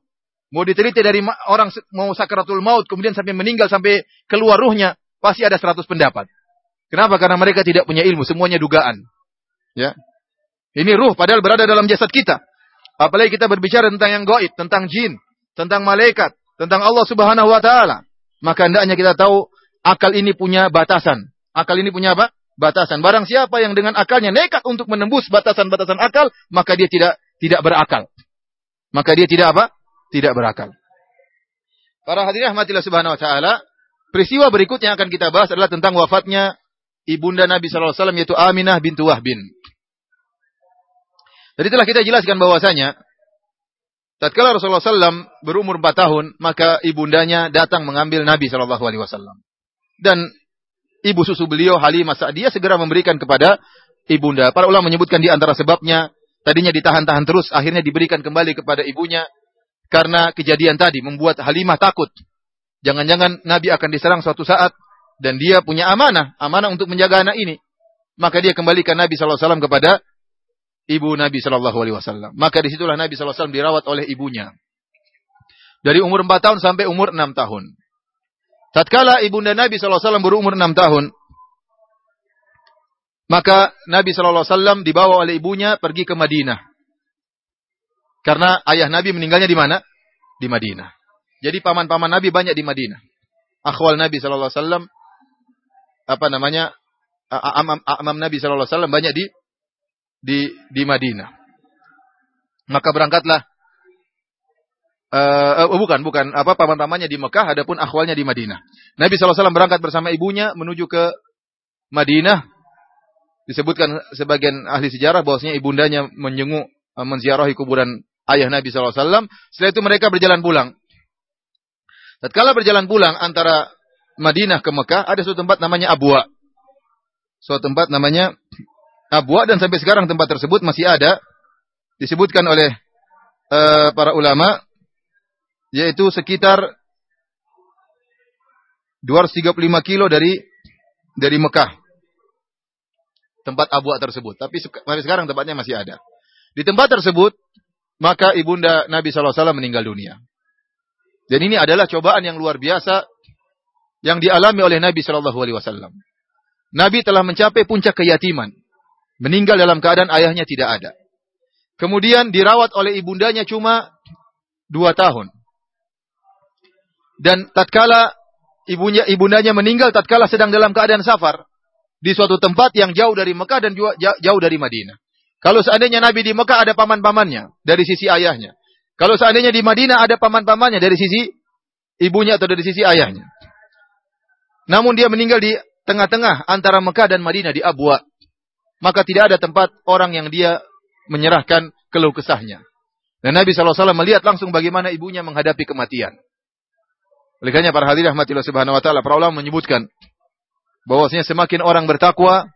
Mau diteliti dari orang mau sakaratul maut, kemudian sampai meninggal, sampai keluar ruhnya, pasti ada seratus pendapat. Kenapa? Karena mereka tidak punya ilmu, semuanya dugaan. Ya. Ini ruh, padahal berada dalam jasad kita. Apalagi kita berbicara tentang yang goib, tentang jin, tentang malaikat, tentang Allah subhanahu wa ta'ala. Maka hendaknya kita tahu, akal ini punya batasan. Akal ini punya apa? Batasan. Barang siapa yang dengan akalnya nekat untuk menembus batasan-batasan akal, maka dia tidak tidak berakal. Maka dia tidak apa? Tidak berakal. Para hadirin rahmatillah subhanahu wa taala, peristiwa berikutnya yang akan kita bahas adalah tentang wafatnya ibunda Nabi wasallam yaitu Aminah bintu Wahbin. Jadi telah kita jelaskan bahwasanya tatkala Rasulullah SAW berumur 4 tahun, maka ibundanya datang mengambil Nabi Wasallam. Dan ibu susu beliau Halimah Sa'diyah segera memberikan kepada ibunda. Para ulama menyebutkan di antara sebabnya tadinya ditahan-tahan terus, akhirnya diberikan kembali kepada ibunya karena kejadian tadi membuat Halimah takut. Jangan-jangan Nabi akan diserang suatu saat dan dia punya amanah, amanah untuk menjaga anak ini. Maka dia kembalikan Nabi SAW kepada ibu Nabi SAW. Maka di situlah Nabi SAW dirawat oleh ibunya. Dari umur 4 tahun sampai umur 6 tahun. Tatkala ibunda Nabi SAW berumur 6 tahun, maka Nabi SAW dibawa oleh ibunya pergi ke Madinah. Karena ayah Nabi meninggalnya di mana? Di Madinah. Jadi paman-paman Nabi banyak di Madinah. Akhwal Nabi sallallahu alaihi wasallam apa namanya? Amam, Nabi sallallahu alaihi wasallam banyak di di di Madinah. Maka berangkatlah uh, uh, bukan bukan apa paman-pamannya di Mekah adapun akhwalnya di Madinah. Nabi sallallahu alaihi wasallam berangkat bersama ibunya menuju ke Madinah. Disebutkan sebagian ahli sejarah bahwasanya ibundanya menjenguk menziarahi kuburan ayah Nabi SAW. Setelah itu mereka berjalan pulang. Tatkala berjalan pulang antara Madinah ke Mekah, ada suatu tempat namanya Abwa. Suatu tempat namanya Abwa dan sampai sekarang tempat tersebut masih ada. Disebutkan oleh uh, para ulama, yaitu sekitar 235 kilo dari dari Mekah. Tempat Abwa tersebut. Tapi sampai sekarang tempatnya masih ada. Di tempat tersebut, maka ibunda Nabi SAW meninggal dunia. Dan ini adalah cobaan yang luar biasa yang dialami oleh Nabi Shallallahu Alaihi Wasallam. Nabi telah mencapai puncak keyatiman, meninggal dalam keadaan ayahnya tidak ada. Kemudian dirawat oleh ibundanya cuma dua tahun. Dan tatkala ibunya ibundanya meninggal tatkala sedang dalam keadaan safar di suatu tempat yang jauh dari Mekah dan jauh dari Madinah. Kalau seandainya Nabi di Mekah ada paman-pamannya dari sisi ayahnya. Kalau seandainya di Madinah ada paman-pamannya dari sisi ibunya atau dari sisi ayahnya. Namun dia meninggal di tengah-tengah antara Mekah dan Madinah di Abwa. Maka tidak ada tempat orang yang dia menyerahkan keluh kesahnya. Dan Nabi SAW melihat langsung bagaimana ibunya menghadapi kematian. Oleh para hadirin rahmatillah subhanahu wa ta'ala, para ulama menyebutkan bahwasanya semakin orang bertakwa,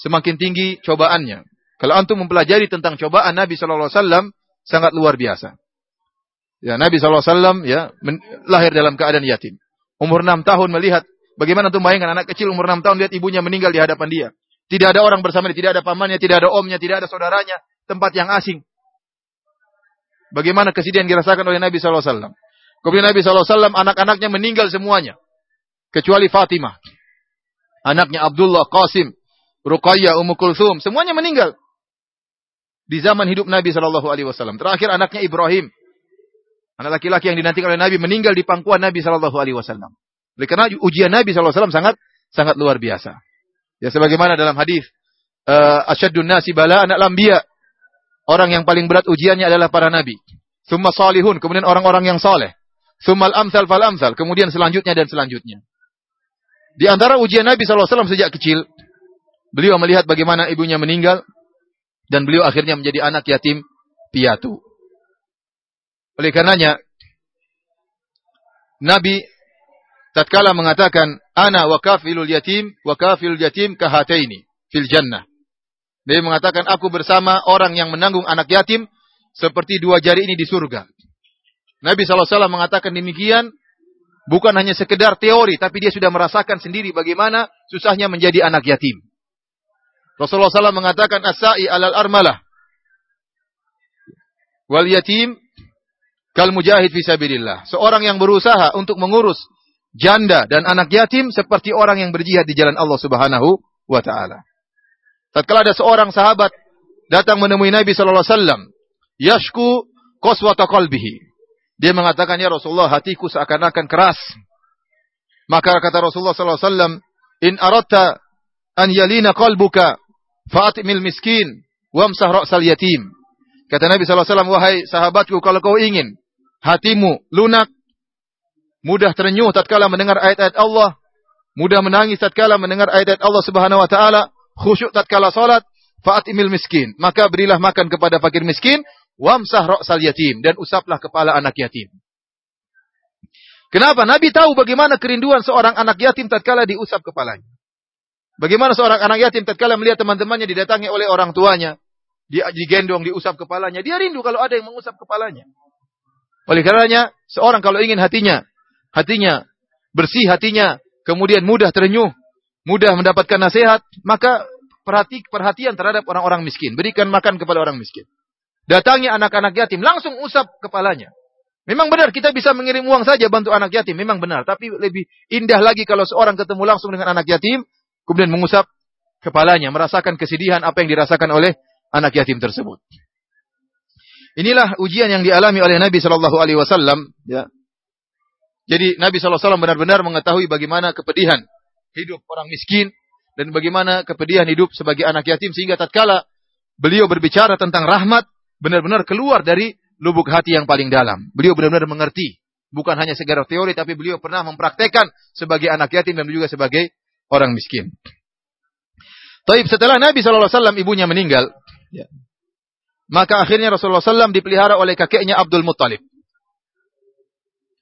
semakin tinggi cobaannya. Kalau antum mempelajari tentang cobaan Nabi SAW, sangat luar biasa. Ya, Nabi SAW ya lahir dalam keadaan yatim. Umur enam tahun melihat bagaimana tuh bayangkan anak kecil umur enam tahun lihat ibunya meninggal di hadapan dia. Tidak ada orang bersama dia, tidak ada pamannya, tidak ada omnya, tidak ada saudaranya, tempat yang asing. Bagaimana kesedihan dirasakan oleh Nabi SAW. Kemudian Nabi SAW anak-anaknya meninggal semuanya. Kecuali Fatimah. Anaknya Abdullah, Qasim, Ruqayyah, Ummu Kulthum. Semuanya meninggal. Di zaman hidup Nabi SAW. Terakhir anaknya Ibrahim. Anak laki-laki yang dinantikan oleh Nabi meninggal di pangkuan Nabi Shallallahu Alaihi Wasallam. Oleh karena ujian Nabi Shallallahu Alaihi Wasallam sangat sangat luar biasa. Ya sebagaimana dalam hadis uh, asyadun nasi bala anak lambia. Orang yang paling berat ujiannya adalah para nabi. Summa salihun, kemudian orang-orang yang saleh. Summal amsal fal amsal, kemudian selanjutnya dan selanjutnya. Di antara ujian Nabi SAW sejak kecil, beliau melihat bagaimana ibunya meninggal, dan beliau akhirnya menjadi anak yatim piatu. Oleh karenanya, Nabi tatkala mengatakan, Ana wa kafilul yatim, wa kafilul yatim kahataini fil jannah. Dia mengatakan, aku bersama orang yang menanggung anak yatim, seperti dua jari ini di surga. Nabi SAW mengatakan demikian, bukan hanya sekedar teori, tapi dia sudah merasakan sendiri bagaimana susahnya menjadi anak yatim. Rasulullah SAW mengatakan, Asai alal armalah. Wal yatim Kal mujahid fisabilillah. Seorang yang berusaha untuk mengurus janda dan anak yatim seperti orang yang berjihad di jalan Allah Subhanahu wa taala. Tatkala ada seorang sahabat datang menemui Nabi sallallahu alaihi wasallam, yashku qaswata qalbihi. Dia mengatakan, "Ya Rasulullah, hatiku seakan-akan keras." Maka kata Rasulullah sallallahu alaihi wasallam, "In aratta an yalina qalbuka fa'atmil miskin wamsah ra'sal yatim." Kata Nabi wasallam, "Wahai sahabatku, kalau kau ingin hatimu lunak, mudah terenyuh tatkala mendengar ayat-ayat Allah, mudah menangis tatkala mendengar ayat-ayat Allah Subhanahu wa taala, khusyuk tatkala salat, fa'atimil miskin, maka berilah makan kepada fakir miskin, wamsah ra'sal yatim dan usaplah kepala anak yatim. Kenapa? Nabi tahu bagaimana kerinduan seorang anak yatim tatkala diusap kepalanya. Bagaimana seorang anak yatim tatkala melihat teman-temannya didatangi oleh orang tuanya, digendong, diusap kepalanya. Dia rindu kalau ada yang mengusap kepalanya. Oleh karenanya, seorang kalau ingin hatinya, hatinya bersih, hatinya kemudian mudah terenyuh, mudah mendapatkan nasihat, maka perhati, perhatian terhadap orang-orang miskin. Berikan makan kepada orang miskin. Datangi anak-anak yatim, langsung usap kepalanya. Memang benar kita bisa mengirim uang saja bantu anak yatim, memang benar. Tapi lebih indah lagi kalau seorang ketemu langsung dengan anak yatim, kemudian mengusap kepalanya, merasakan kesedihan apa yang dirasakan oleh anak yatim tersebut. Inilah ujian yang dialami oleh Nabi Shallallahu Alaihi Wasallam. Ya. Jadi Nabi Shallallahu Alaihi Wasallam benar-benar mengetahui bagaimana kepedihan hidup orang miskin dan bagaimana kepedihan hidup sebagai anak yatim sehingga tatkala beliau berbicara tentang rahmat benar-benar keluar dari lubuk hati yang paling dalam. Beliau benar-benar mengerti, bukan hanya sekedar teori tapi beliau pernah mempraktekkan sebagai anak yatim dan juga sebagai orang miskin. Taib setelah Nabi Shallallahu Alaihi Wasallam ibunya meninggal, ya. Maka akhirnya Rasulullah SAW dipelihara oleh kakeknya Abdul Muttalib.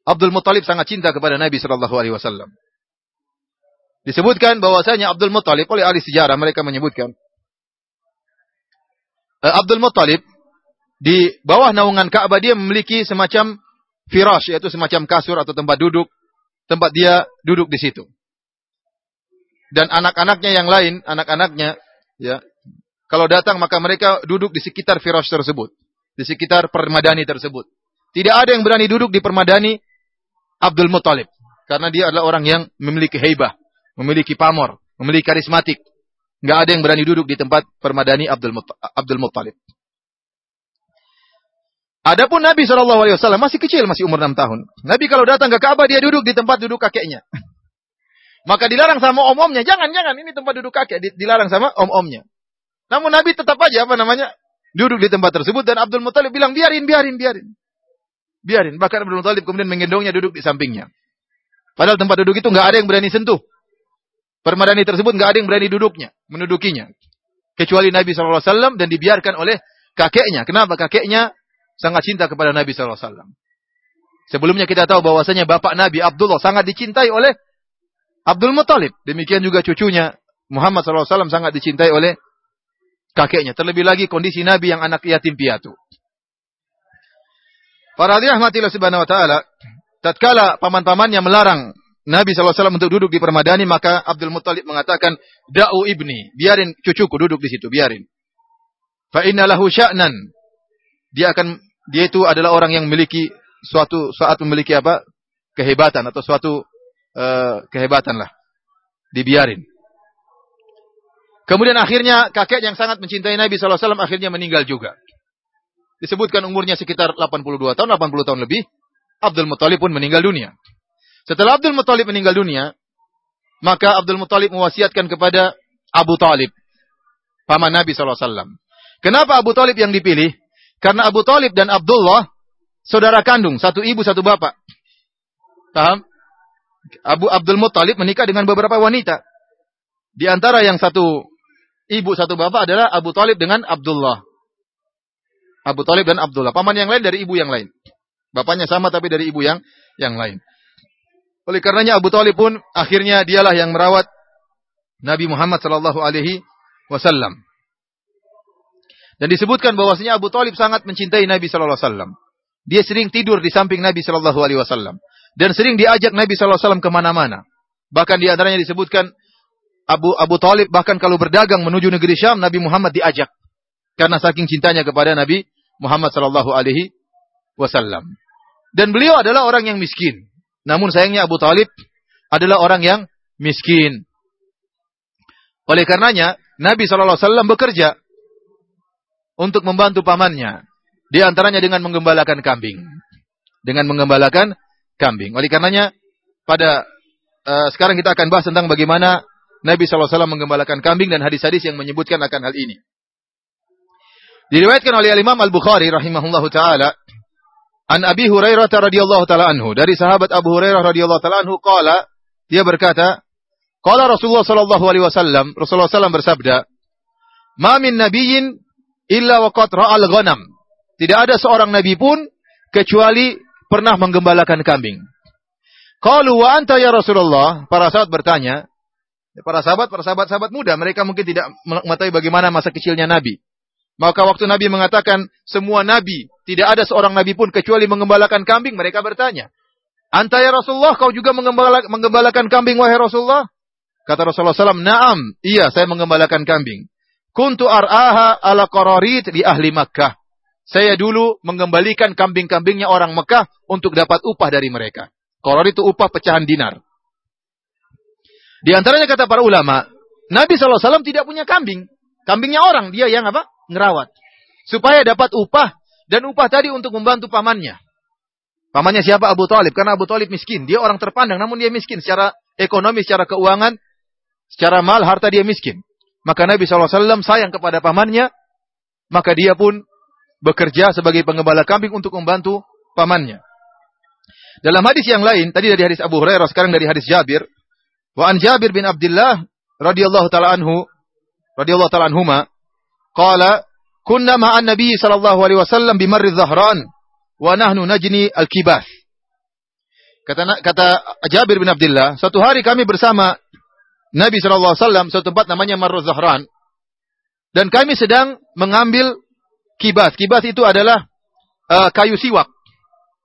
Abdul Muttalib sangat cinta kepada Nabi Shallallahu Alaihi Wasallam. Disebutkan bahwasanya Abdul Muttalib oleh ahli sejarah mereka menyebutkan uh, Abdul Muttalib di bawah naungan Ka'bah dia memiliki semacam firash yaitu semacam kasur atau tempat duduk tempat dia duduk di situ. Dan anak-anaknya yang lain, anak-anaknya ya, kalau datang maka mereka duduk di sekitar firash tersebut, di sekitar permadani tersebut. Tidak ada yang berani duduk di permadani Abdul Muttalib karena dia adalah orang yang memiliki heibah, memiliki pamor, memiliki karismatik. Nggak ada yang berani duduk di tempat permadani Abdul, Abdul Muttalib. Adapun Nabi Wasallam masih kecil, masih umur 6 tahun. Nabi kalau datang ke Ka'bah dia duduk di tempat duduk kakeknya. Maka dilarang sama om-omnya, jangan jangan ini tempat duduk kakek, dilarang sama om-omnya. Namun Nabi tetap aja apa namanya duduk di tempat tersebut dan Abdul Muthalib bilang biarin, biarin, biarin, biarin. Bahkan Abdul Muthalib kemudian menggendongnya duduk di sampingnya. Padahal tempat duduk itu nggak ada yang berani sentuh. Permadani tersebut nggak ada yang berani duduknya, mendudukinya. Kecuali Nabi SAW dan dibiarkan oleh kakeknya. Kenapa? Kakeknya sangat cinta kepada Nabi SAW. Sebelumnya kita tahu bahwasanya bapak Nabi Abdullah sangat dicintai oleh Abdul Muthalib. Demikian juga cucunya Muhammad SAW sangat dicintai oleh kakeknya. Terlebih lagi kondisi Nabi yang anak yatim piatu. Para dirahmatillah subhanahu wa ta'ala, tatkala paman-pamannya melarang Nabi SAW untuk duduk di permadani, maka Abdul Muttalib mengatakan, Da'u ibni, biarin cucuku duduk di situ, biarin. Fa'inna lahu sya'nan. Dia akan, dia itu adalah orang yang memiliki suatu saat memiliki apa? Kehebatan atau suatu uh, kehebatan lah. Dibiarin. Kemudian akhirnya kakek yang sangat mencintai Nabi SAW akhirnya meninggal juga. Disebutkan umurnya sekitar 82 tahun, 80 tahun lebih. Abdul Muttalib pun meninggal dunia. Setelah Abdul Muttalib meninggal dunia, maka Abdul Muttalib mewasiatkan kepada Abu Talib, paman Nabi SAW. Kenapa Abu Talib yang dipilih? Karena Abu Talib dan Abdullah saudara kandung, satu ibu satu bapak. Paham? Abu Abdul Muttalib menikah dengan beberapa wanita. Di antara yang satu ibu satu bapak adalah Abu Talib dengan Abdullah. Abu Talib dan Abdullah. Paman yang lain dari ibu yang lain. Bapaknya sama tapi dari ibu yang yang lain. Oleh karenanya Abu Talib pun akhirnya dialah yang merawat Nabi Muhammad sallallahu alaihi wasallam. Dan disebutkan bahwasanya Abu Talib sangat mencintai Nabi sallallahu alaihi wasallam. Dia sering tidur di samping Nabi sallallahu alaihi wasallam dan sering diajak Nabi sallallahu alaihi wasallam ke mana mana Bahkan di antaranya disebutkan Abu Abu Talib bahkan kalau berdagang menuju negeri Syam Nabi Muhammad diajak karena saking cintanya kepada Nabi Muhammad sallallahu alaihi wasallam. Dan beliau adalah orang yang miskin. Namun sayangnya Abu Talib adalah orang yang miskin. Oleh karenanya, Nabi SAW bekerja untuk membantu pamannya. Di antaranya dengan menggembalakan kambing. Dengan menggembalakan kambing. Oleh karenanya, pada uh, sekarang kita akan bahas tentang bagaimana Nabi SAW menggembalakan kambing dan hadis-hadis yang menyebutkan akan hal ini. Diriwayatkan oleh Imam Al-Bukhari rahimahullahu taala An Abi Hurairah radhiyallahu taala anhu dari sahabat Abu Hurairah radhiyallahu taala anhu qala dia berkata qala Rasulullah sallallahu alaihi wasallam Rasulullah sallam bersabda Ma min nabiyyin illa waqad ra'al ghanam Tidak ada seorang nabi pun kecuali pernah menggembalakan kambing. Qalu wa anta ya Rasulullah para sahabat bertanya para sahabat para sahabat-sahabat muda mereka mungkin tidak mengetahui bagaimana masa kecilnya nabi. Maka waktu Nabi mengatakan semua nabi, tidak ada seorang nabi pun kecuali mengembalakan kambing, mereka bertanya, Anta ya Rasulullah, kau juga menggembala, menggembalakan kambing wahai Rasulullah? Kata Rasulullah SAW, Naam, iya saya menggembalakan kambing. Kuntu ar'aha ala qararit di ahli Makkah. Saya dulu mengembalikan kambing-kambingnya orang Mekah untuk dapat upah dari mereka. Qararit itu upah pecahan dinar. Di antaranya kata para ulama, Nabi SAW tidak punya kambing. Kambingnya orang, dia yang apa? ngerawat. Supaya dapat upah dan upah tadi untuk membantu pamannya. Pamannya siapa? Abu Talib. Karena Abu Talib miskin. Dia orang terpandang namun dia miskin. Secara ekonomi, secara keuangan, secara mal, harta dia miskin. Maka Nabi SAW sayang kepada pamannya. Maka dia pun bekerja sebagai pengembala kambing untuk membantu pamannya. Dalam hadis yang lain, tadi dari hadis Abu Hurairah, sekarang dari hadis Jabir. Wa an Jabir bin Abdullah radhiyallahu taala anhu radhiyallahu taala anhuma Qala kunna ma'an Nabi sallallahu alaihi wasallam bi marri dhahran wa nahnu najni al-kibath. Kata kata Jabir bin Abdullah, suatu hari kami bersama Nabi sallallahu alaihi wasallam suatu tempat namanya Marru Zahran dan kami sedang mengambil kibas. Kibas itu adalah uh, kayu siwak.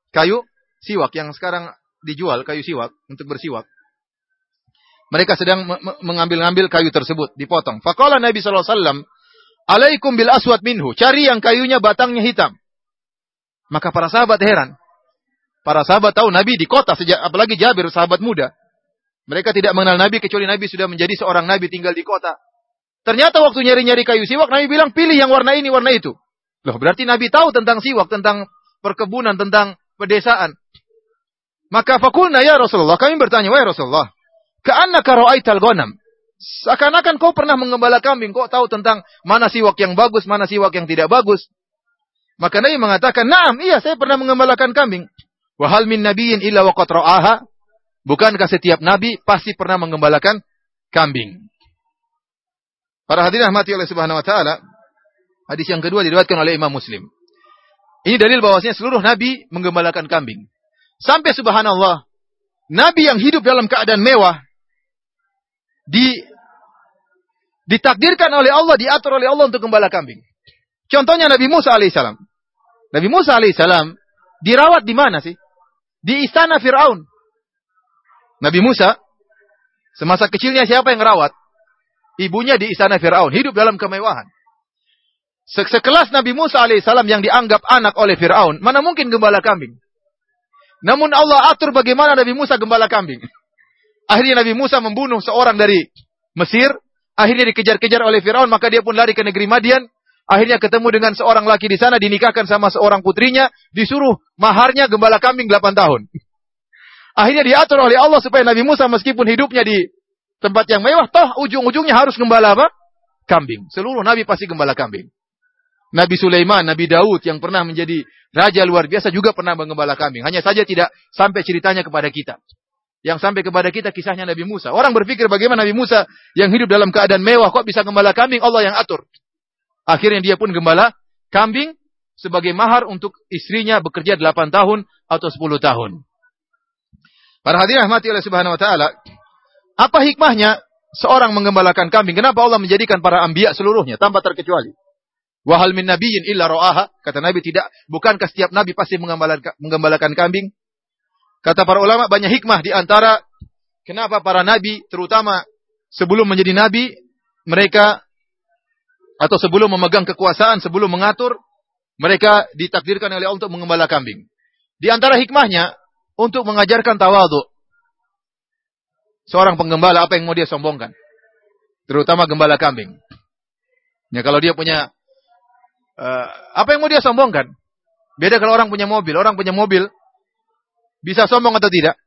Kayu siwak yang sekarang dijual kayu siwak untuk bersiwak. Mereka sedang mengambil-ngambil kayu tersebut, dipotong. Faqala Nabi sallallahu alaihi wasallam, "Alaikum bil aswad minhu." Cari yang kayunya batangnya hitam. Maka para sahabat heran. Para sahabat tahu Nabi di kota sejak apalagi Jabir sahabat muda. Mereka tidak mengenal Nabi kecuali Nabi sudah menjadi seorang Nabi tinggal di kota. Ternyata waktu nyari-nyari kayu siwak Nabi bilang pilih yang warna ini warna itu. Loh berarti Nabi tahu tentang siwak, tentang perkebunan, tentang pedesaan. Maka fakulna ya Rasulullah, kami bertanya, wahai Rasulullah, ka'annaka ra'aital ghanam. Seakan-akan kau pernah mengembala kambing, kau tahu tentang mana siwak yang bagus, mana siwak yang tidak bagus. Maka Nabi mengatakan, "Naam, iya saya pernah mengembalakan kambing." Wahal min nabiyyin illa waqad ra'aha? Bukankah setiap nabi pasti pernah mengembalakan kambing? Para hadirin rahmati oleh Subhanahu wa taala, hadis yang kedua diriwayatkan oleh Imam Muslim. Ini dalil bahwasanya seluruh nabi menggembalakan kambing. Sampai subhanallah, nabi yang hidup dalam keadaan mewah di ditakdirkan oleh Allah, diatur oleh Allah untuk gembala kambing. Contohnya Nabi Musa alaihissalam. Nabi Musa alaihissalam dirawat di mana sih? Di istana Fir'aun. Nabi Musa, semasa kecilnya siapa yang merawat? Ibunya di istana Fir'aun. Hidup dalam kemewahan. Sekelas Nabi Musa alaihissalam yang dianggap anak oleh Fir'aun. Mana mungkin gembala kambing? Namun Allah atur bagaimana Nabi Musa gembala kambing. Akhirnya Nabi Musa membunuh seorang dari Mesir. Akhirnya dikejar-kejar oleh Fir'aun. Maka dia pun lari ke negeri Madian. Akhirnya ketemu dengan seorang laki di sana, dinikahkan sama seorang putrinya, disuruh maharnya gembala kambing 8 tahun. Akhirnya diatur oleh Allah supaya Nabi Musa meskipun hidupnya di tempat yang mewah, toh ujung-ujungnya harus gembala apa? Kambing. Seluruh Nabi pasti gembala kambing. Nabi Sulaiman, Nabi Daud yang pernah menjadi raja luar biasa juga pernah menggembala kambing. Hanya saja tidak sampai ceritanya kepada kita. Yang sampai kepada kita kisahnya Nabi Musa. Orang berpikir bagaimana Nabi Musa yang hidup dalam keadaan mewah kok bisa gembala kambing, Allah yang atur. Akhirnya dia pun gembala kambing sebagai mahar untuk istrinya bekerja 8 tahun atau 10 tahun. Para hadirin rahmati oleh Subhanahu wa taala, apa hikmahnya seorang menggembalakan kambing? Kenapa Allah menjadikan para anbiya seluruhnya tanpa terkecuali? Wahal min nabiyyin illa ra'aha, kata Nabi tidak, bukankah setiap nabi pasti menggembalakan kambing? Kata para ulama banyak hikmah di antara kenapa para nabi terutama sebelum menjadi nabi mereka atau sebelum memegang kekuasaan, sebelum mengatur, mereka ditakdirkan oleh Allah untuk mengembala kambing. Di antara hikmahnya, untuk mengajarkan tawadu. Seorang penggembala, apa yang mau dia sombongkan? Terutama gembala kambing. Ya, kalau dia punya, uh, apa yang mau dia sombongkan? Beda kalau orang punya mobil. Orang punya mobil, bisa sombong atau tidak?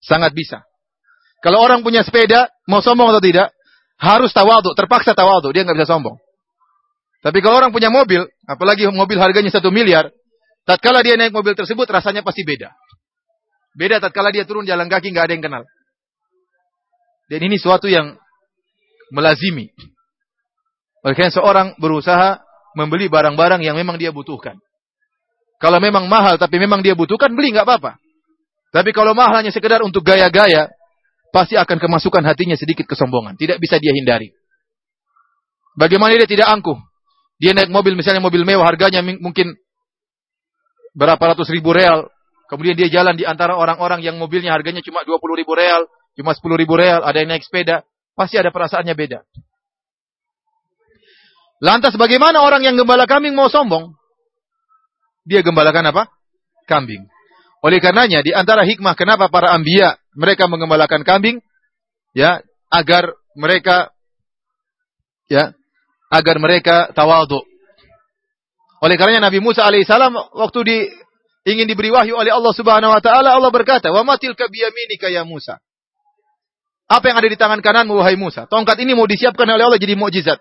Sangat bisa. Kalau orang punya sepeda, mau sombong atau tidak? Harus tawadu, terpaksa tawadu, dia nggak bisa sombong. Tapi kalau orang punya mobil, apalagi mobil harganya satu miliar, tatkala dia naik mobil tersebut rasanya pasti beda. Beda tatkala dia turun jalan kaki nggak ada yang kenal. Dan ini suatu yang melazimi. Oleh karena seorang berusaha membeli barang-barang yang memang dia butuhkan. Kalau memang mahal tapi memang dia butuhkan, beli nggak apa-apa. Tapi kalau mahal hanya sekedar untuk gaya-gaya, pasti akan kemasukan hatinya sedikit kesombongan. Tidak bisa dia hindari. Bagaimana dia tidak angkuh? Dia naik mobil, misalnya mobil mewah, harganya mungkin berapa ratus ribu real. Kemudian dia jalan di antara orang-orang yang mobilnya harganya cuma 20 ribu real, cuma 10 ribu real, ada yang naik sepeda. Pasti ada perasaannya beda. Lantas bagaimana orang yang gembala kambing mau sombong? Dia gembalakan apa? Kambing. Oleh karenanya di antara hikmah kenapa para ambia mereka mengembalakan kambing ya agar mereka ya agar mereka tawadhu. Oleh karenanya Nabi Musa alaihissalam waktu di ingin diberi wahyu oleh Allah Subhanahu wa taala Allah berkata, "Wa matil kabiyaminika ya Musa." Apa yang ada di tangan kananmu wahai Musa? Tongkat ini mau disiapkan oleh Allah jadi mukjizat.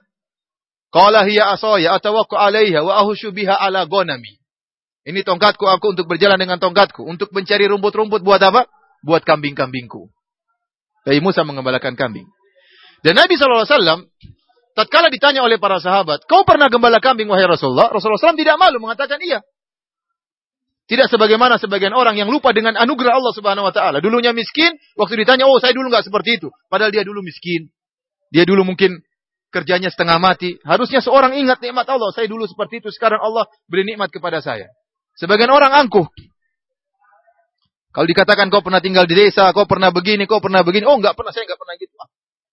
Qala hiya asaya atawaqqu 'alaiha wa ahushu biha ala ghanami. Ini tongkatku aku untuk berjalan dengan tongkatku. Untuk mencari rumput-rumput buat apa? Buat kambing-kambingku. Nabi Musa mengembalakan kambing. Dan Nabi SAW Tatkala ditanya oleh para sahabat, kau pernah gembala kambing wahai Rasulullah? Rasulullah SAW tidak malu mengatakan iya. Tidak sebagaimana sebagian orang yang lupa dengan anugerah Allah Subhanahu wa taala. Dulunya miskin, waktu ditanya, "Oh, saya dulu nggak seperti itu." Padahal dia dulu miskin. Dia dulu mungkin kerjanya setengah mati. Harusnya seorang ingat nikmat Allah. Saya dulu seperti itu, sekarang Allah beri nikmat kepada saya. Sebagian orang angkuh. Kalau dikatakan kau pernah tinggal di desa, kau pernah begini, kau pernah begini. Oh, nggak pernah, saya nggak pernah gitu. Ah,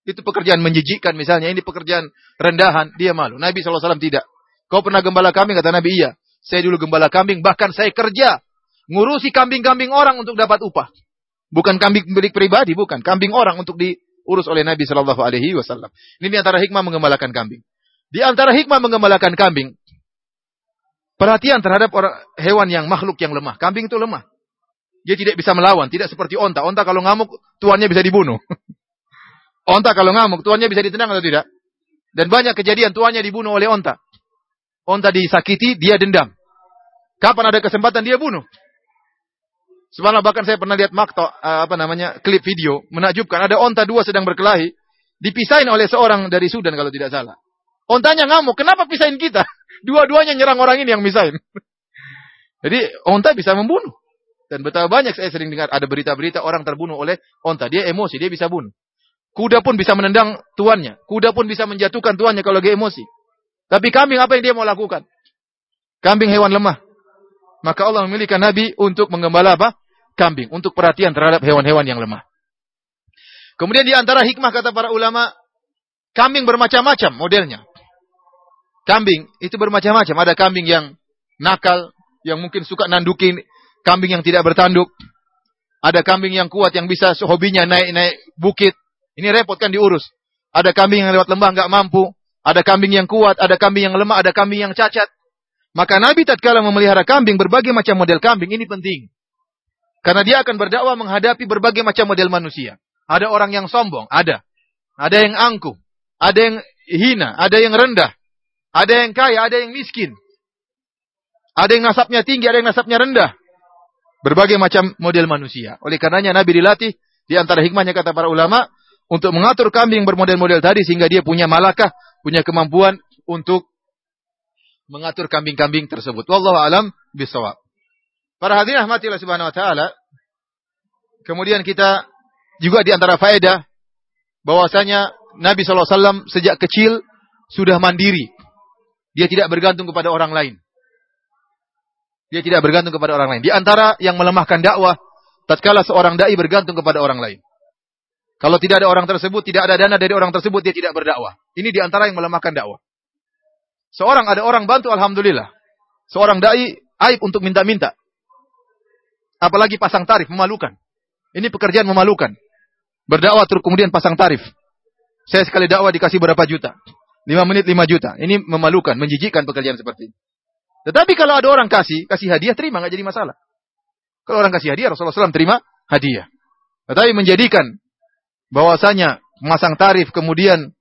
itu pekerjaan menjijikkan misalnya. Ini pekerjaan rendahan. Dia malu. Nabi SAW tidak. Kau pernah gembala kambing? Kata Nabi, iya. Saya dulu gembala kambing. Bahkan saya kerja. Ngurusi kambing-kambing orang untuk dapat upah. Bukan kambing milik pribadi, bukan. Kambing orang untuk diurus oleh Nabi Shallallahu Alaihi Wasallam. Ini di antara hikmah menggembalakan kambing. Di antara hikmah menggembalakan kambing, perhatian terhadap orang, hewan yang makhluk yang lemah. Kambing itu lemah. Dia tidak bisa melawan, tidak seperti onta. Onta kalau ngamuk, tuannya bisa dibunuh. Onta kalau ngamuk, tuannya bisa ditendang atau tidak? Dan banyak kejadian tuannya dibunuh oleh onta. Onta disakiti, dia dendam. Kapan ada kesempatan dia bunuh? Sebenarnya bahkan saya pernah lihat makto, eh, apa namanya, klip video, menakjubkan. Ada onta dua sedang berkelahi, dipisahin oleh seorang dari Sudan kalau tidak salah. Ontanya ngamuk, kenapa pisahin kita? Dua-duanya nyerang orang ini yang misahin. Jadi onta bisa membunuh. Dan betapa banyak saya sering dengar ada berita-berita orang terbunuh oleh onta. Dia emosi, dia bisa bunuh. Kuda pun bisa menendang tuannya. Kuda pun bisa menjatuhkan tuannya kalau dia emosi. Tapi kambing apa yang dia mau lakukan? Kambing hewan lemah. Maka Allah memilihkan Nabi untuk menggembala apa? Kambing. Untuk perhatian terhadap hewan-hewan yang lemah. Kemudian di antara hikmah kata para ulama, kambing bermacam-macam modelnya. Kambing itu bermacam-macam. Ada kambing yang nakal, yang mungkin suka nandukin, kambing yang tidak bertanduk. Ada kambing yang kuat yang bisa hobinya naik-naik bukit. Ini repot kan diurus. Ada kambing yang lewat lembah nggak mampu, ada kambing yang kuat, ada kambing yang lemah, ada kambing yang cacat. Maka Nabi tatkala memelihara kambing berbagai macam model kambing ini penting. Karena dia akan berdakwah menghadapi berbagai macam model manusia. Ada orang yang sombong, ada. Ada yang angkuh, ada yang hina, ada yang rendah, ada yang kaya, ada yang miskin. Ada yang nasabnya tinggi, ada yang nasabnya rendah. Berbagai macam model manusia. Oleh karenanya Nabi dilatih di antara hikmahnya kata para ulama, untuk mengatur kambing bermodel-model tadi sehingga dia punya malakah, punya kemampuan untuk mengatur kambing-kambing tersebut. Wallahu alam bisawab. Para hadirin rahmatillah subhanahu wa taala. Kemudian kita juga di antara faedah bahwasanya Nabi SAW sejak kecil sudah mandiri. Dia tidak bergantung kepada orang lain. Dia tidak bergantung kepada orang lain. Di antara yang melemahkan dakwah, tatkala seorang dai bergantung kepada orang lain. Kalau tidak ada orang tersebut, tidak ada dana dari orang tersebut, dia tidak berdakwah. Ini di antara yang melemahkan dakwah. Seorang ada orang bantu, alhamdulillah. Seorang dai aib untuk minta-minta. Apalagi pasang tarif, memalukan. Ini pekerjaan memalukan. Berdakwah terus kemudian pasang tarif. Saya sekali dakwah dikasih berapa juta? Lima menit lima juta. Ini memalukan, menjijikkan pekerjaan seperti ini. Tetapi kalau ada orang kasih, kasih hadiah, terima, nggak jadi masalah. Kalau orang kasih hadiah, Rasulullah SAW terima hadiah. Tetapi menjadikan bahwasanya memasang tarif kemudian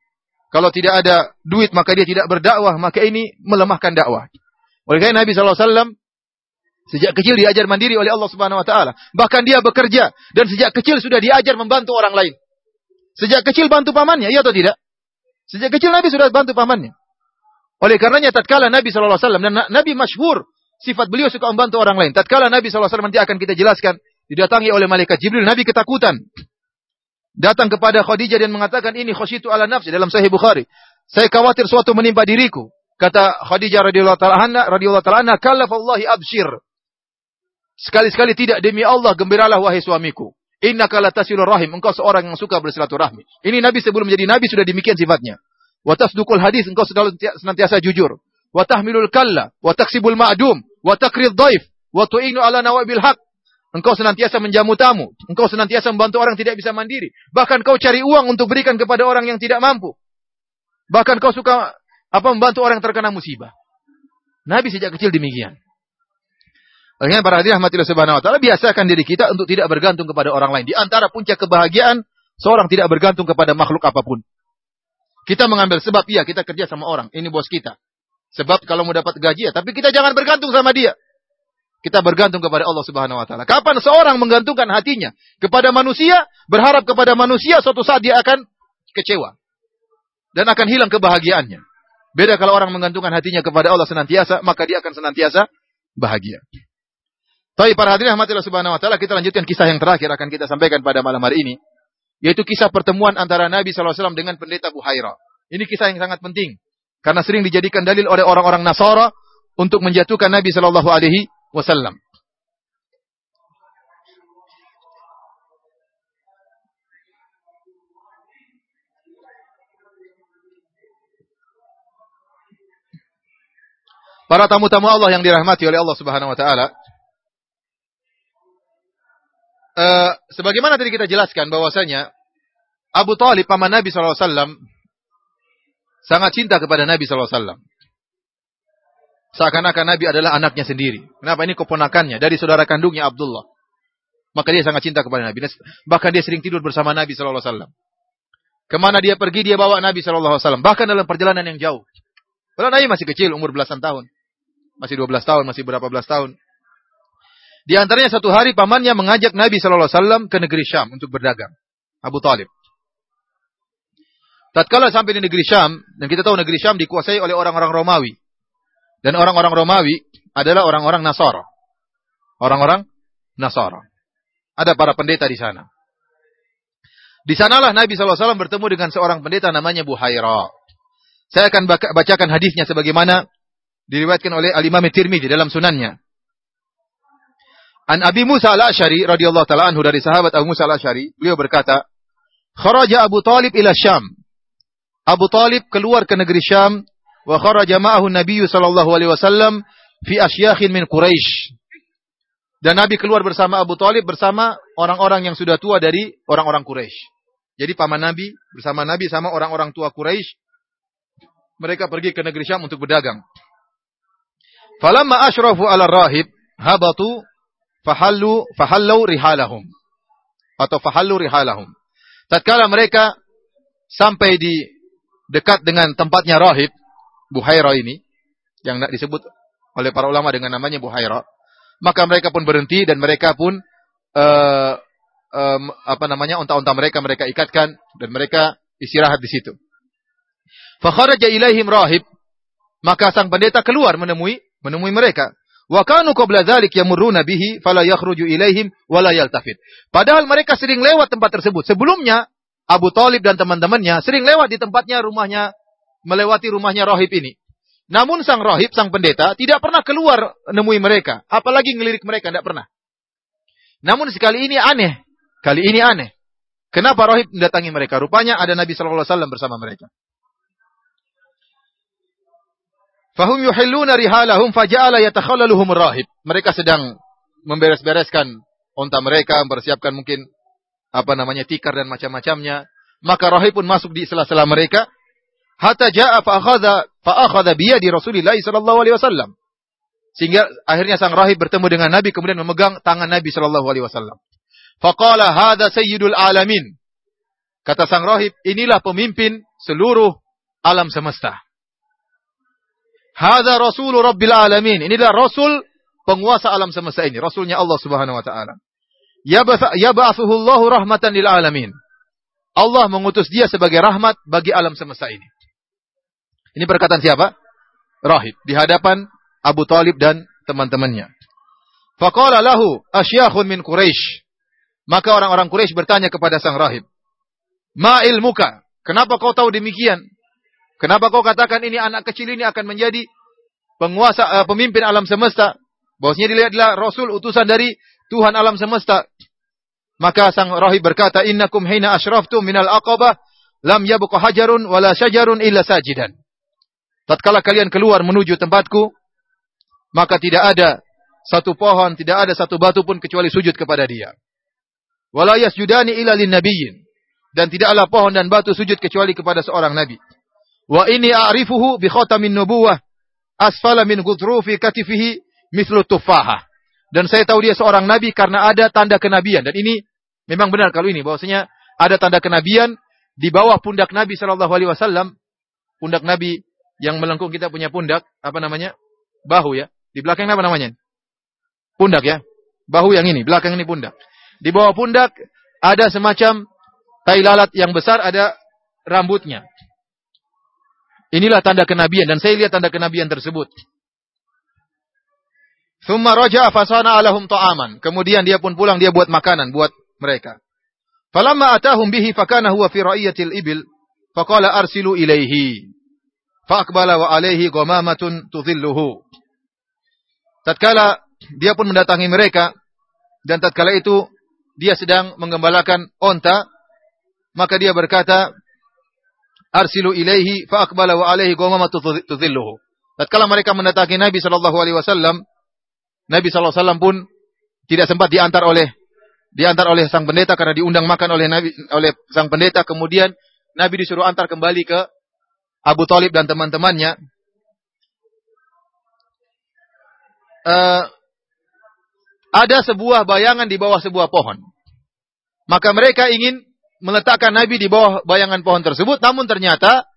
kalau tidak ada duit maka dia tidak berdakwah, maka ini melemahkan dakwah. Oleh karena Nabi SAW sejak kecil diajar mandiri oleh Allah Subhanahu wa taala. Bahkan dia bekerja dan sejak kecil sudah diajar membantu orang lain. Sejak kecil bantu pamannya, iya atau tidak? Sejak kecil Nabi sudah bantu pamannya. Oleh karenanya tatkala Nabi SAW dan Nabi masyhur sifat beliau suka membantu orang lain. Tatkala Nabi SAW nanti akan kita jelaskan didatangi oleh malaikat Jibril, Nabi ketakutan datang kepada Khadijah dan mengatakan ini khasyitu ala nafsi dalam sahih Bukhari. Saya khawatir suatu menimpa diriku. Kata Khadijah radhiyallahu taala anha radhiyallahu taala anha kallafallahi abshir. Sekali-sekali tidak demi Allah gembiralah wahai suamiku. Innaka latasilur rahim. Engkau seorang yang suka bersilaturahmi. Ini Nabi sebelum menjadi Nabi sudah demikian sifatnya. Wa tasduqul hadis. Engkau senantiasa jujur. Wa tahmilul kalla. Wa taksibul ma'dum. Wa takrid daif. Wa ala nawabil haq. Engkau senantiasa menjamu tamu. Engkau senantiasa membantu orang tidak bisa mandiri. Bahkan kau cari uang untuk berikan kepada orang yang tidak mampu. Bahkan kau suka apa membantu orang yang terkena musibah. Nabi sejak kecil demikian. Akhirnya para hadirin rahmatillah subhanahu wa ta'ala biasakan diri kita untuk tidak bergantung kepada orang lain. Di antara puncak kebahagiaan, seorang tidak bergantung kepada makhluk apa pun. Kita mengambil sebab, iya kita kerja sama orang. Ini bos kita. Sebab kalau mau dapat gaji ya, tapi kita jangan bergantung sama dia. Kita bergantung kepada Allah Subhanahu wa taala. Kapan seorang menggantungkan hatinya kepada manusia, berharap kepada manusia, suatu saat dia akan kecewa. dan akan hilang kebahagiaannya. Beda kalau orang menggantungkan hatinya kepada Allah senantiasa, maka dia akan senantiasa bahagia. Tapi para hadirin rahmatillah subhanahu wa ta'ala, kita lanjutkan kisah yang terakhir akan kita sampaikan pada malam hari ini. Yaitu kisah pertemuan antara Nabi SAW dengan pendeta Buhaira. Ini kisah yang sangat penting. Karena sering dijadikan dalil oleh orang-orang Nasara untuk menjatuhkan Nabi Shallallahu Alaihi Wasallam. Para tamu-tamu Allah yang dirahmati oleh Allah Subhanahu wa taala. Uh, sebagaimana tadi kita jelaskan bahwasanya Abu Talib paman Nabi SAW sangat cinta kepada Nabi SAW. Seakan-akan Nabi adalah anaknya sendiri. Kenapa? Ini keponakannya dari saudara kandungnya Abdullah. Maka dia sangat cinta kepada Nabi. Bahkan dia sering tidur bersama Nabi SAW. Ke mana dia pergi, dia bawa Nabi SAW. Bahkan dalam perjalanan yang jauh. Padahal Nabi masih kecil, umur belasan tahun. Masih 12 tahun, masih berapa belas tahun. Di antaranya satu hari pamannya mengajak Nabi SAW ke negeri Syam untuk berdagang. Abu Talib. Tatkala sampai di negeri Syam, dan kita tahu negeri Syam dikuasai oleh orang-orang Romawi. Dan orang-orang Romawi adalah orang-orang Nasara. Orang-orang Nasara. Ada para pendeta di sana. Di sanalah Nabi SAW bertemu dengan seorang pendeta namanya Buhaira. Saya akan bacakan hadisnya sebagaimana diriwayatkan oleh Al-Imam Tirmidzi dalam sunannya. An Abi Musa al-Asy'ari radhiyallahu taala anhu dari sahabat Abu Musa al-Asy'ari, beliau berkata, "Kharaja Abu Talib ila Syam." Abu Talib keluar ke negeri Syam wa kharaja ma'ahu Nabi sallallahu alaihi wasallam fi asyakhin min Quraisy. Dan Nabi keluar bersama Abu Talib bersama orang-orang yang sudah tua dari orang-orang Quraisy. Jadi paman Nabi bersama Nabi sama orang-orang tua Quraisy mereka pergi ke negeri Syam untuk berdagang. Falamma asyrafu ala rahib habatu fahallu fahallu rihalahum atau fahallu rihalahum. Tatkala mereka sampai di dekat dengan tempatnya rahib Buhaira ini yang disebut oleh para ulama dengan namanya Buhaira, maka mereka pun berhenti dan mereka pun uh, um, apa namanya unta-unta mereka mereka ikatkan dan mereka istirahat di situ. Fakharaja ilaihim rahib maka sang pendeta keluar menemui menemui mereka. Wa kanu qabla dzalik yamurruna bihi fala yakhruju ilaihim wala yaltafit. Padahal mereka sering lewat tempat tersebut. Sebelumnya Abu Talib dan teman-temannya sering lewat di tempatnya rumahnya melewati rumahnya rohib ini. Namun sang rohib, sang pendeta tidak pernah keluar nemui mereka, apalagi ngelirik mereka tidak pernah. Namun sekali ini aneh, kali ini aneh. Kenapa rohib mendatangi mereka? Rupanya ada Nabi Shallallahu Alaihi Wasallam bersama mereka. Fahum yuhilluna rihalahum faja'ala yatakhallaluhum rahib. Mereka sedang memberes-bereskan onta mereka, mempersiapkan mungkin apa namanya tikar dan macam-macamnya. Maka rahib pun masuk di sela-sela mereka. Hatta ja'a fa akhadha fa akhadha bi yadi Rasulillah sallallahu alaihi wasallam. Sehingga akhirnya sang rahib bertemu dengan Nabi kemudian memegang tangan Nabi sallallahu alaihi wasallam. Faqala hadha sayyidul alamin. Kata sang rahib, inilah pemimpin seluruh alam semesta. Hada Rasul Rabbil Alamin. Inilah Rasul penguasa alam semesta ini. Rasulnya Allah Subhanahu Wa Taala. Yab'athuhu Allahu rahmatan lil alamin. Allah mengutus dia sebagai rahmat bagi alam semesta ini. Ini perkataan siapa? Rahib. Di hadapan Abu Talib dan teman-temannya. Faqala lahu asyakhun min Quraisy. Maka orang-orang Quraisy bertanya kepada sang rahib. Ma ilmuka? Kenapa kau tahu demikian? Kenapa kau katakan ini anak kecil ini akan menjadi penguasa uh, pemimpin alam semesta? Bahwasanya dilihat adalah rasul utusan dari Tuhan alam semesta. Maka sang rahib berkata, "Innakum hina asyraftum minal aqabah lam yabqa hajarun wala syajarun illa sajidan." Tatkala kalian keluar menuju tempatku, maka tidak ada satu pohon, tidak ada satu batu pun kecuali sujud kepada dia. Wala yasjudani illa lin nabiyyin. Dan tidaklah pohon dan batu sujud kecuali kepada seorang nabi. Wa ini a'rifuhu bi khatamin nubuwah asfala min gudrufi katifihi mislu tufaha. Dan saya tahu dia seorang nabi karena ada tanda kenabian. Dan ini memang benar kalau ini bahwasanya ada tanda kenabian di bawah pundak Nabi Shallallahu Alaihi pundak Nabi yang melengkung kita punya pundak apa namanya bahu ya. Di belakang apa namanya? Pundak ya. Bahu yang ini, belakang ini pundak. Di bawah pundak ada semacam tai lalat yang besar, ada rambutnya. Inilah tanda kenabian dan saya lihat tanda kenabian tersebut. Thumma raja'a fasana alahum ta'aman. Kemudian dia pun pulang dia buat makanan buat mereka. Falamma atahum bihi fakana huwa fi ra'iyatil ibil faqala arsilu ilaihi. Fa'akbala wa alaihi ghamamatun tudhilluhu. Tatkala dia pun mendatangi mereka dan tatkala itu dia sedang menggembalakan onta maka dia berkata arsilu ilaihi fa aqbala wa alaihi ghamama tudhilluhu. Tatkala mereka mendatangi Nabi sallallahu alaihi wasallam, Nabi sallallahu alaihi wasallam pun tidak sempat diantar oleh diantar oleh sang pendeta karena diundang makan oleh Nabi oleh sang pendeta. Kemudian Nabi disuruh antar kembali ke Abu Talib dan teman-temannya. Uh, ada sebuah bayangan di bawah sebuah pohon. Maka mereka ingin meletakkan Nabi di bawah bayangan pohon tersebut, namun ternyata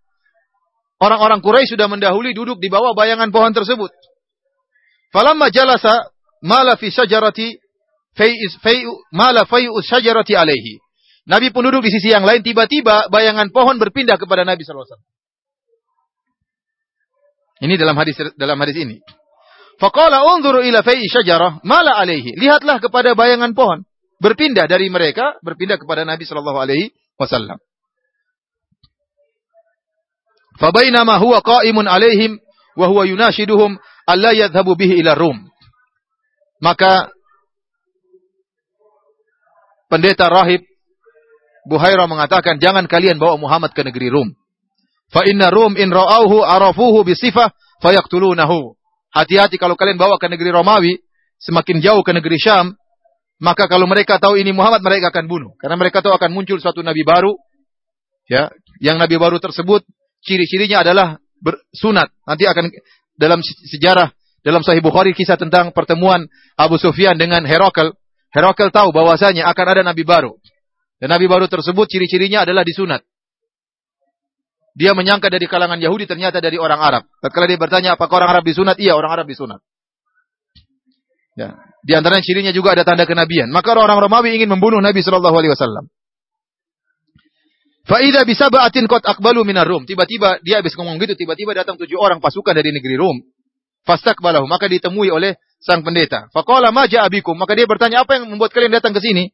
orang-orang Quraisy sudah mendahului duduk di bawah bayangan pohon tersebut. Falamma jalasa mala fi syajarati mala fai'u syajarati alaihi. Nabi pun duduk di sisi yang lain, tiba-tiba bayangan pohon berpindah kepada Nabi sallallahu alaihi. Ini dalam hadis dalam hadis ini. Faqala unzuru ila fai'i syajarah mala alaihi. Lihatlah kepada bayangan pohon berpindah dari mereka, berpindah kepada Nabi Shallallahu Alaihi Wasallam. Fabainama huwa qa'imun alaihim wa huwa yunashiduhum alla yadhhabu bihi ila Rum. Maka pendeta rahib Buhaira mengatakan jangan kalian bawa Muhammad ke negeri Rum. Fa inna Rum in ra'auhu arafuhu bisifah fayaqtulunahu. Hati-hati kalau kalian bawa ke negeri Romawi, semakin jauh ke negeri Syam, maka kalau mereka tahu ini Muhammad, mereka akan bunuh. Karena mereka tahu akan muncul suatu nabi baru. Ya, yang nabi baru tersebut ciri-cirinya adalah bersunat. Nanti akan dalam sejarah dalam Sahih Bukhari kisah tentang pertemuan Abu Sufyan dengan Herakl. Herakl tahu bahwasanya akan ada nabi baru. Dan nabi baru tersebut ciri-cirinya adalah disunat. Dia menyangka dari kalangan Yahudi ternyata dari orang Arab. Tatkala dia bertanya apakah orang Arab disunat? Iya, orang Arab disunat. Ya. Di antaranya cirinya juga ada tanda kenabian. Maka orang-orang Romawi ingin membunuh Nabi Shallallahu Alaihi Wasallam. Faida bisa baatin kot akbalu minar Rum. Tiba-tiba dia habis ngomong gitu, tiba-tiba datang tujuh orang pasukan dari negeri Rum. Fastak balahu. Maka ditemui oleh sang pendeta. Fakola maja abikum. Maka dia bertanya apa yang membuat kalian datang ke sini?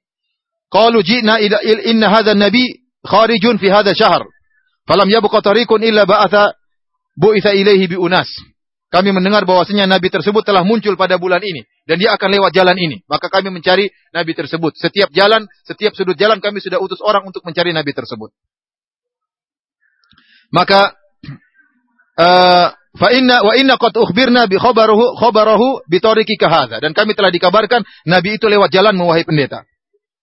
Qalu ji'na inna hadha nabi kharijun fi hadha syahr. Falam yabqa tariqun illa ba'atha bu'itha ilaihi bi unas. Kami mendengar bahwasanya nabi tersebut telah muncul pada bulan ini dan dia akan lewat jalan ini. Maka kami mencari nabi tersebut. Setiap jalan, setiap sudut jalan kami sudah utus orang untuk mencari nabi tersebut. Maka uh, fa inna wa inna qad ukhbirna bi khabarahu khabarahu bi tariqi kahadha dan kami telah dikabarkan nabi itu lewat jalan wahai pendeta.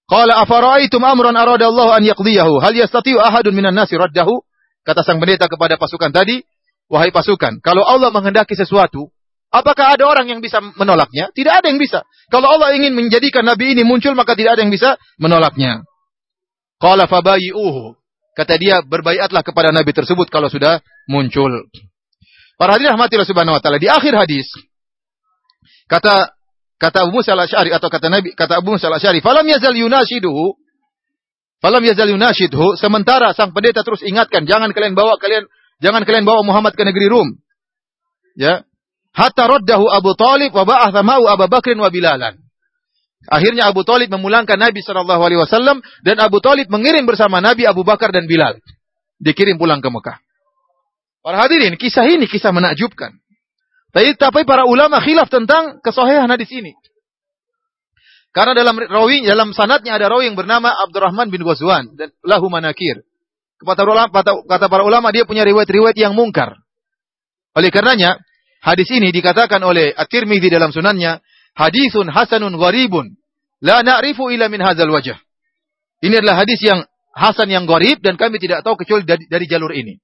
Qala afara'aitum amran arada Allah an yaqdiyahu hal yastati'u ahadun minan nasi raddahu? Kata sang pendeta kepada pasukan tadi, Wahai pasukan, kalau Allah menghendaki sesuatu, apakah ada orang yang bisa menolaknya? Tidak ada yang bisa. Kalau Allah ingin menjadikan Nabi ini muncul, maka tidak ada yang bisa menolaknya. Qala fabayi'uhu. Kata dia, berbaiatlah kepada Nabi tersebut kalau sudah muncul. Para hadirin rahmatillah subhanahu wa ta'ala. Di akhir hadis, kata kata Abu Musa al-Asy'ari atau kata Nabi kata Abu Musa al-Asy'ari, "Falam yazal yunashiduhu" Falam yazal yunashidhu, sementara sang pendeta terus ingatkan, jangan kalian bawa kalian Jangan kalian bawa Muhammad ke negeri Rum. Ya. Hatta raddahu Abu Talib wa ba'atha ma'u Abu Bakrin wa Bilalan. Akhirnya Abu Talib memulangkan Nabi sallallahu alaihi wasallam dan Abu Talib mengirim bersama Nabi Abu Bakar dan Bilal. Dikirim pulang ke Mekah. Para hadirin, kisah ini kisah menakjubkan. Tapi, tapi para ulama khilaf tentang kesohihan hadis ini. Karena dalam rawi dalam sanatnya ada rawi yang bernama Abdurrahman bin Ghazwan dan lahu manakir. Kata, kata para ulama dia punya riwayat-riwayat yang mungkar. Oleh karenanya, hadis ini dikatakan oleh At-Tirmidzi dalam sunannya, hadisun hasanun gharibun. La na'rifu ila min hadzal wajah. Ini adalah hadis yang hasan yang gharib dan kami tidak tahu kecuali dari, dari jalur ini.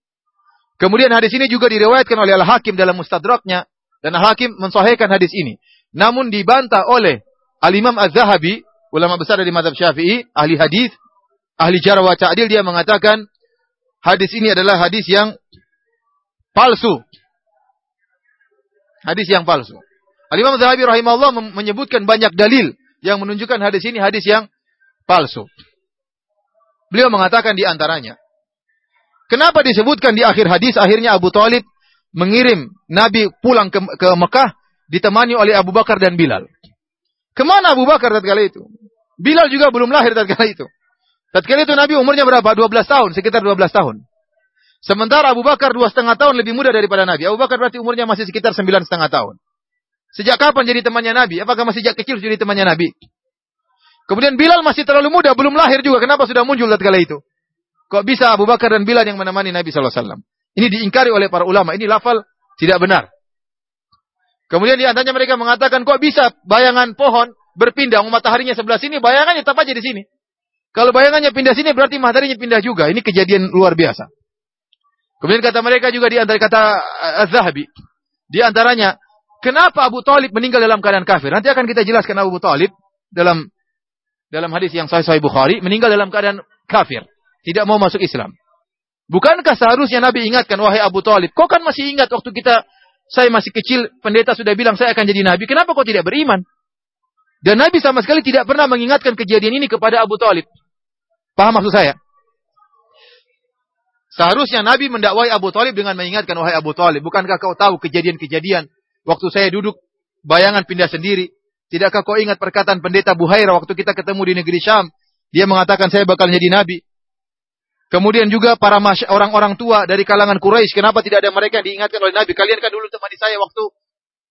Kemudian hadis ini juga diriwayatkan oleh Al-Hakim dalam Mustadraknya dan Al-Hakim mensahihkan hadis ini. Namun dibantah oleh Al-Imam Az-Zahabi, ulama besar dari mazhab Syafi'i, ahli hadis, ahli jarh wa ta'dil dia mengatakan hadis ini adalah hadis yang palsu. Hadis yang palsu. Al-Imam Zahabi rahimahullah menyebutkan banyak dalil yang menunjukkan hadis ini hadis yang palsu. Beliau mengatakan di antaranya, Kenapa disebutkan di akhir hadis akhirnya Abu Talib mengirim Nabi pulang ke, ke Mekah ditemani oleh Abu Bakar dan Bilal. Ke mana Abu Bakar tatkala itu? Bilal juga belum lahir tatkala itu. Tatkala itu Nabi umurnya berapa? 12 tahun, sekitar 12 tahun. Sementara Abu Bakar dua setengah tahun lebih muda daripada Nabi. Abu Bakar berarti umurnya masih sekitar sembilan setengah tahun. Sejak kapan jadi temannya Nabi? Apakah masih sejak kecil jadi temannya Nabi? Kemudian Bilal masih terlalu muda, belum lahir juga. Kenapa sudah muncul tatkala itu? Kok bisa Abu Bakar dan Bilal yang menemani Nabi SAW? Ini diingkari oleh para ulama. Ini lafal tidak benar. Kemudian di antaranya mereka mengatakan, kok bisa bayangan pohon berpindah? Mataharinya sebelah sini, bayangannya tetap aja di sini. Kalau bayangannya pindah sini berarti mataharinya pindah juga. Ini kejadian luar biasa. Kemudian kata mereka juga di antara kata eh, Az-Zahabi. Di antaranya, kenapa Abu Talib meninggal dalam keadaan kafir? Nanti akan kita jelaskan Abu Talib dalam dalam hadis yang sahih sahih Bukhari meninggal dalam keadaan kafir, tidak mau masuk Islam. Bukankah seharusnya Nabi ingatkan wahai Abu Talib, kau kan masih ingat waktu kita saya masih kecil, pendeta sudah bilang saya akan jadi nabi. Kenapa kau tidak beriman? Dan Nabi sama sekali tidak pernah mengingatkan kejadian ini kepada Abu Talib. Paham maksud saya? Seharusnya Nabi mendakwai Abu Talib dengan mengingatkan, wahai Abu Talib, bukankah kau tahu kejadian-kejadian waktu saya duduk, bayangan pindah sendiri. Tidakkah kau ingat perkataan pendeta Buhaira waktu kita ketemu di negeri Syam? Dia mengatakan saya bakal jadi Nabi. Kemudian juga para orang-orang tua dari kalangan Quraisy, kenapa tidak ada mereka yang diingatkan oleh Nabi? Kalian kan dulu temani saya waktu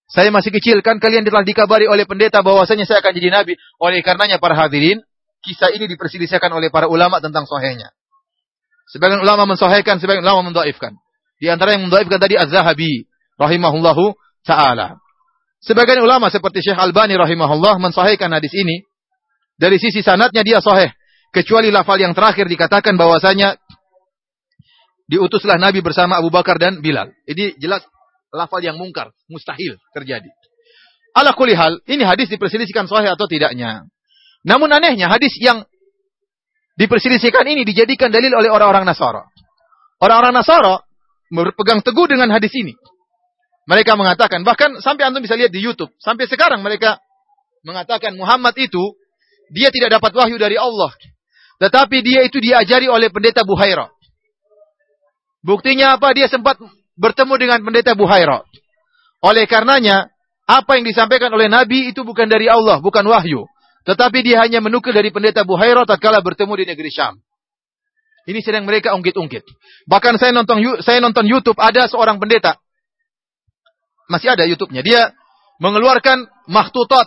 saya masih kecil, kan kalian telah dikabari oleh pendeta bahwasanya saya akan jadi Nabi. Oleh karenanya para hadirin, kisah ini diperselisihkan oleh para ulama tentang sohenya. Sebagian ulama mensohhikan, sebagian ulama mendoifkan. Di antara yang mendoifkan tadi Az-Zahabi rahimahullahu taala. Sebagian ulama seperti Syekh Albani rahimahullah mensohhikan hadis ini dari sisi sanatnya dia sahih. Kecuali lafal yang terakhir dikatakan bahwasanya diutuslah Nabi bersama Abu Bakar dan Bilal. Ini jelas lafal yang mungkar, mustahil terjadi. Ala kulihal, ini hadis diperselisihkan sahih atau tidaknya. Namun anehnya hadis yang diperselisihkan ini dijadikan dalil oleh orang-orang Nasara. Orang-orang Nasara berpegang teguh dengan hadis ini. Mereka mengatakan, bahkan sampai antum bisa lihat di YouTube, sampai sekarang mereka mengatakan Muhammad itu dia tidak dapat wahyu dari Allah, tetapi dia itu diajari oleh pendeta Buhaira. Buktinya apa? Dia sempat bertemu dengan pendeta Buhaira. Oleh karenanya, apa yang disampaikan oleh Nabi itu bukan dari Allah, bukan wahyu. Tetapi dia hanya menukil dari pendeta Buhaira tatkala bertemu di negeri Syam. Ini sedang mereka ungkit-ungkit. Bahkan saya nonton saya nonton YouTube ada seorang pendeta. Masih ada YouTube-nya. Dia mengeluarkan mahtutot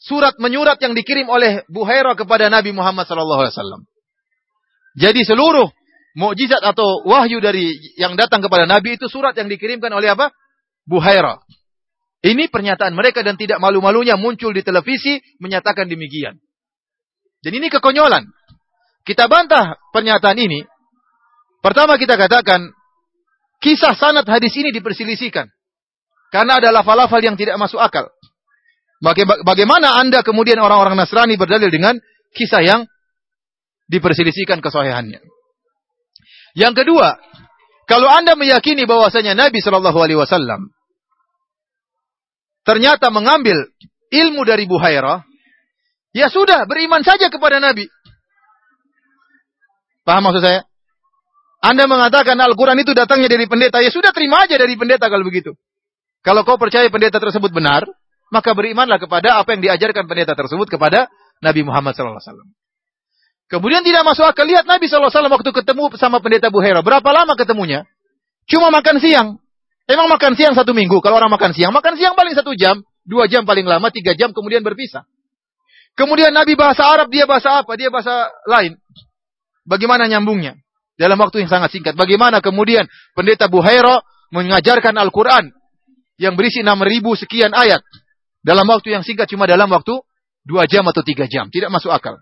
surat menyurat yang dikirim oleh Buhaira kepada Nabi Muhammad SAW. Jadi seluruh mukjizat atau wahyu dari yang datang kepada Nabi itu surat yang dikirimkan oleh apa? Buhaira. Ini pernyataan mereka dan tidak malu-malunya muncul di televisi menyatakan demikian. Dan ini kekonyolan. Kita bantah pernyataan ini. Pertama kita katakan, kisah sanad hadis ini diperselisihkan. Karena ada lafal-lafal yang tidak masuk akal. Bagaimana Anda kemudian orang-orang Nasrani berdalil dengan kisah yang diperselisihkan kesohihannya. Yang kedua, kalau Anda meyakini bahwasanya Nabi Shallallahu Alaihi Wasallam ternyata mengambil ilmu dari Buhairah, ya sudah beriman saja kepada Nabi. Paham maksud saya? Anda mengatakan Al-Quran itu datangnya dari pendeta, ya sudah terima aja dari pendeta kalau begitu. Kalau kau percaya pendeta tersebut benar, maka berimanlah kepada apa yang diajarkan pendeta tersebut kepada Nabi Muhammad SAW. Kemudian tidak masuk akal lihat Nabi SAW waktu ketemu sama pendeta Buhairah. Berapa lama ketemunya? Cuma makan siang. Emang makan siang satu minggu. Kalau orang makan siang, makan siang paling satu jam, dua jam paling lama, tiga jam, kemudian berpisah. Kemudian Nabi bahasa Arab, dia bahasa apa? Dia bahasa lain. Bagaimana nyambungnya? Dalam waktu yang sangat singkat. Bagaimana kemudian pendeta Buhairo mengajarkan Al-Quran yang berisi 6000 sekian ayat. Dalam waktu yang singkat cuma dalam waktu dua jam atau tiga jam. Tidak masuk akal.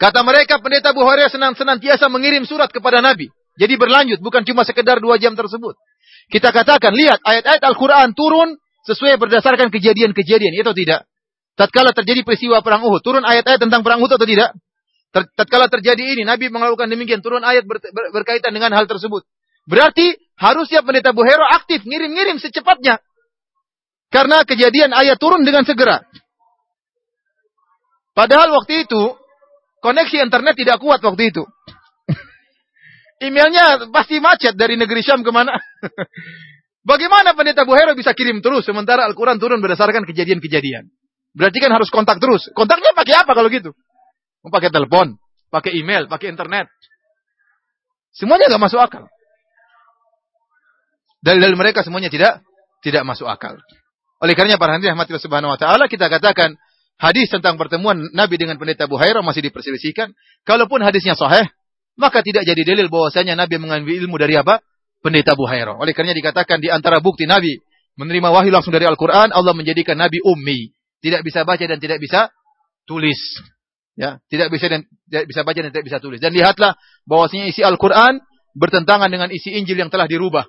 Kata mereka pendeta Buhairo senang-senantiasa mengirim surat kepada Nabi. Jadi berlanjut, bukan cuma sekedar dua jam tersebut. Kita katakan, lihat ayat-ayat Al-Quran turun sesuai berdasarkan kejadian-kejadian, itu tidak. Tatkala terjadi peristiwa perang Uhud, turun ayat-ayat tentang perang Uhud atau tidak? Tatkala terjadi ini, Nabi melakukan demikian, turun ayat ber, ber, berkaitan dengan hal tersebut. Berarti harusnya pendeta Buhero aktif, ngirim-ngirim secepatnya. Karena kejadian ayat turun dengan segera. Padahal waktu itu, koneksi internet tidak kuat waktu itu. Emailnya pasti macet dari negeri Syam ke mana. Bagaimana pendeta Buhaira bisa kirim terus sementara Al-Quran turun berdasarkan kejadian-kejadian? Berarti kan harus kontak terus. Kontaknya pakai apa kalau gitu? Mau pakai telepon, pakai email, pakai internet. Semuanya nggak masuk akal. Dalil-dalil mereka semuanya tidak tidak masuk akal. Oleh karenanya para hadirin rahmatillah subhanahu wa taala kita katakan hadis tentang pertemuan Nabi dengan pendeta Buhaira masih diperselisihkan. Kalaupun hadisnya sahih, maka tidak jadi dalil bahwasanya Nabi mengambil ilmu dari apa? pendeta Buhairah. Oleh karena dikatakan di antara bukti Nabi menerima wahyu langsung dari Al-Quran, Allah menjadikan Nabi ummi. Tidak bisa baca dan tidak bisa tulis. Ya, tidak bisa dan tidak bisa baca dan tidak bisa tulis. Dan lihatlah bahwasanya isi Al-Quran bertentangan dengan isi Injil yang telah dirubah.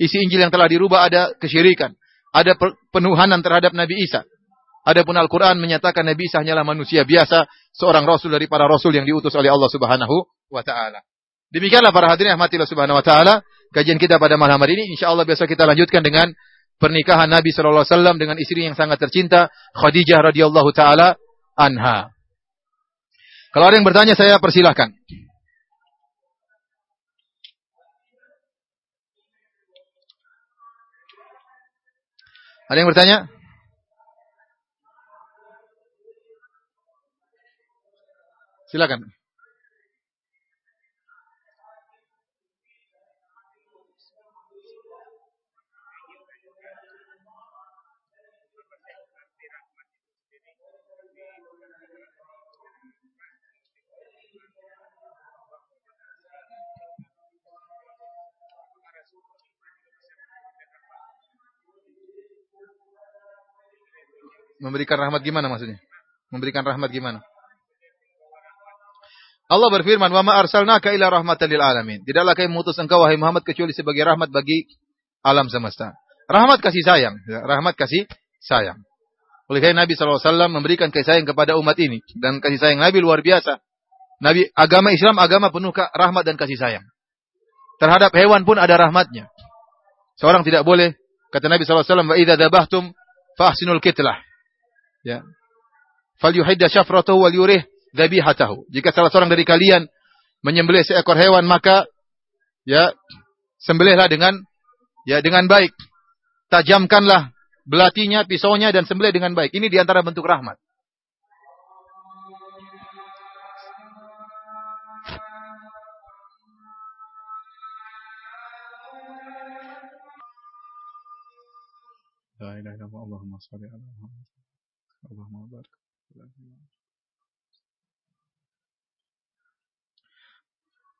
Isi Injil yang telah dirubah ada kesyirikan, ada penuhanan terhadap Nabi Isa. Adapun Al-Quran menyatakan Nabi Isa hanyalah manusia biasa, seorang rasul dari para rasul yang diutus oleh Allah Subhanahu wa taala. Demikianlah para hadirin rahmatillah subhanahu wa taala kajian kita pada malam hari ini. Insya Allah besok kita lanjutkan dengan pernikahan Nabi Shallallahu Alaihi Wasallam dengan istri yang sangat tercinta Khadijah radhiyallahu taala anha. Kalau ada yang bertanya saya persilahkan. Ada yang bertanya? Silakan. Memberikan rahmat gimana maksudnya? Memberikan rahmat gimana? Allah berfirman, "Wa ma arsalnaka illa rahmatan lil alamin." Tidaklah kami mengutus engkau wahai Muhammad kecuali sebagai rahmat bagi alam semesta. Rahmat kasih sayang, ya, rahmat kasih sayang. Oleh karena Nabi SAW memberikan kasih sayang kepada umat ini dan kasih sayang Nabi luar biasa. Nabi agama Islam agama penuh rahmat dan kasih sayang. Terhadap hewan pun ada rahmatnya. Seorang tidak boleh kata Nabi SAW, "Wa idza dzabhtum fahsinul kitlah." Ya. Falyuhidda syafratahu wal yurih dzabihatahu. Jika salah seorang dari kalian menyembelih seekor hewan maka ya sembelihlah dengan ya dengan baik. Tajamkanlah belatinya, pisaunya dan sembelih dengan baik. Ini di antara bentuk rahmat. La ilaha illallah Allahumma shalli ala Muhammad. Allahumma barik.